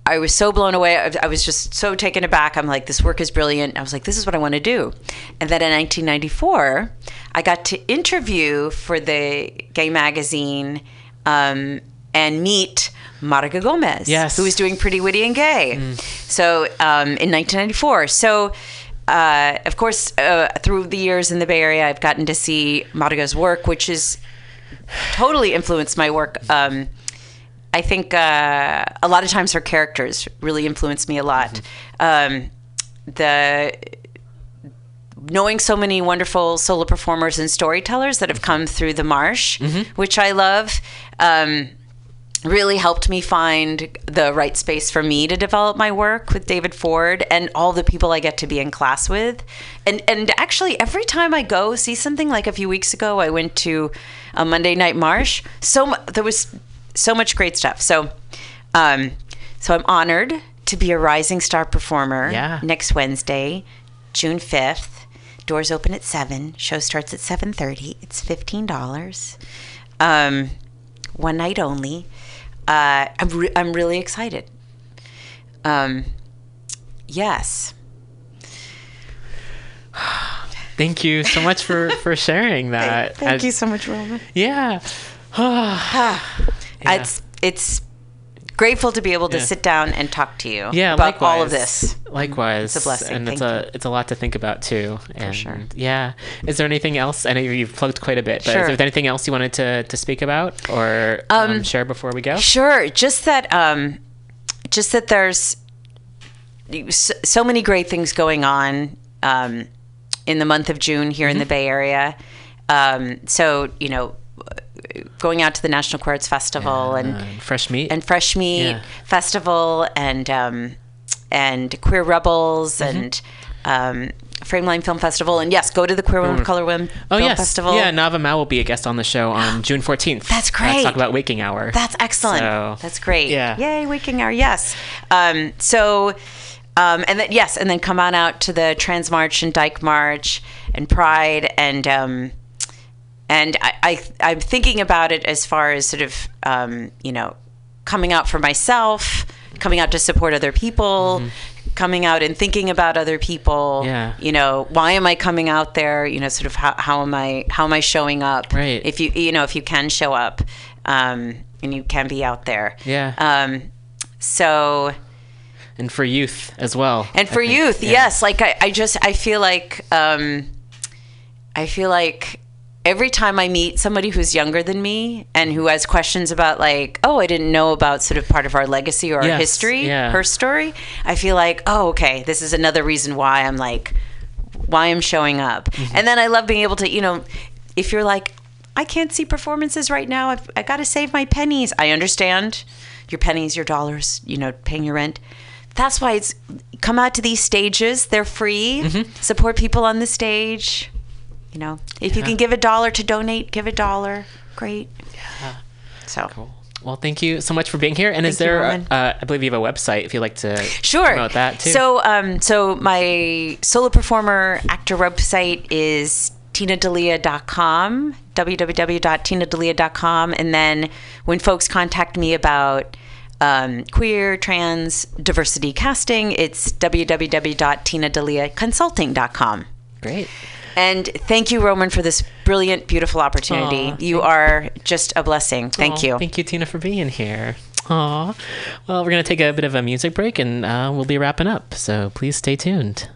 Speaker 3: I was so blown away. I I was just so taken aback. I'm like, this work is brilliant. I was like, this is what I want to do. And then in 1994, I got to interview for the gay magazine um, and meet Marga Gomez,
Speaker 1: Yes.
Speaker 3: who was doing Pretty Witty and Gay. So um, in 1994. So. Uh, of course, uh, through the years in the Bay Area, I've gotten to see Marga's work, which has totally influenced my work. Um, I think uh, a lot of times her characters really influence me a lot. Um, the knowing so many wonderful solo performers and storytellers that have come through the marsh, which I love. Um, really helped me find the right space for me to develop my work with David Ford and all the people I get to be in class with. And and actually every time I go see something like a few weeks ago I went to a Monday Night Marsh, so there was so much great stuff. So um so I'm honored to be a rising star performer
Speaker 1: Yeah.
Speaker 3: next Wednesday, June 5th. Doors open at 7. Show starts at 7:30. It's $15. Um one night only. Uh, I'm, re- I'm really excited. um, yes. [SIGHS]
Speaker 1: Thank you so much for [LAUGHS] for sharing that.
Speaker 3: Thank
Speaker 1: I-
Speaker 3: you so much, Roman.
Speaker 1: Yeah. [SIGHS] [SIGHS]
Speaker 3: It's it's grateful to be able to
Speaker 1: Yeah.
Speaker 3: sit down and talk to you
Speaker 1: yeah,
Speaker 3: about
Speaker 1: likewise.
Speaker 3: all of this.
Speaker 1: Likewise,
Speaker 3: It's a blessing.
Speaker 1: and it's
Speaker 3: Thank
Speaker 1: a it's a lot to think about too. And
Speaker 3: sure.
Speaker 1: Yeah, is there anything else? I know you've plugged quite a bit, but
Speaker 3: Sure.
Speaker 1: is there anything else you wanted to to speak about or um, share before we go?
Speaker 3: Sure, just that um, just that there's so, so many great things going on um, in the month of June here
Speaker 1: Mm-hmm.
Speaker 3: in the Bay Area. Um, so you know, going out to the National Queer Arts Festival and
Speaker 1: Uh, fresh meat.
Speaker 3: and Fresh Meat
Speaker 1: Yeah.
Speaker 3: Festival and um, and Queer Rebels
Speaker 1: Mm-hmm.
Speaker 3: and um, Frameline Film Festival and yes, go to the Queer Women of Color Women
Speaker 1: oh
Speaker 3: Film
Speaker 1: yes,
Speaker 3: Festival.
Speaker 1: yeah. Nava Mau will be a guest on the show on [GASPS] June fourteenth.
Speaker 3: That's
Speaker 1: Let's
Speaker 3: great.
Speaker 1: talk about Waking Hour.
Speaker 3: That's excellent.
Speaker 1: So,
Speaker 3: That's great.
Speaker 1: yeah.
Speaker 3: Yay, waking hour. Yes. Um, so, um, and then yes, and then come on out to the Trans March and Dyke March and Pride and um, and I, I I'm thinking about it as far as sort of um, you know coming out for myself, coming out to support other people. Coming out and thinking about other people,
Speaker 1: Mm-hmm. Yeah.
Speaker 3: you know, why am I coming out there? You know, sort of how, how am I how am I showing up?
Speaker 1: Right.
Speaker 3: If you you know if you can show up, um, and you can be out there.
Speaker 1: Yeah.
Speaker 3: Um, so
Speaker 1: and for youth as well.
Speaker 3: and for youth,
Speaker 1: Yeah.
Speaker 3: yes. Like I, I just I feel like um, I feel like every time I meet somebody who's younger than me and who has questions about like, oh, I didn't know about sort of part of our legacy or our history,
Speaker 1: yeah.
Speaker 3: her story, I feel like, oh, okay, this is another reason why I'm like why I'm showing up.
Speaker 1: Mm-hmm.
Speaker 3: And then I love being able to, you know, if you're like, I can't see performances right now. I've, I got to save my pennies. I understand your pennies, your dollars, you know, paying your rent. That's why it's come out to these stages. They're free.
Speaker 1: Mm-hmm.
Speaker 3: Support people on the stage. You know, if you can give a dollar to donate, give a dollar. Great. Yeah. So. Cool.
Speaker 1: Well, thank you so much for being here. And is
Speaker 3: Thank you,
Speaker 1: there? a-
Speaker 3: Roman.
Speaker 1: uh, I believe you have a website. If you'd like to
Speaker 3: Sure.
Speaker 1: promote that too.
Speaker 3: So, um, so my solo performer actor website is tinadelia.com, www.tinadelia.com. And then when folks contact me about um, queer, trans, diversity casting, it's www.tinadeliaconsulting.com.
Speaker 1: great.
Speaker 3: And thank you, Roman, for this brilliant, beautiful opportunity.
Speaker 1: Aw,
Speaker 3: you are just a blessing. Thank
Speaker 1: Aw,
Speaker 3: you.
Speaker 1: Thank you, Tina, for being here. Aw. Well, we're gonna take a bit of a music break, and uh, we'll be wrapping up. So please stay tuned.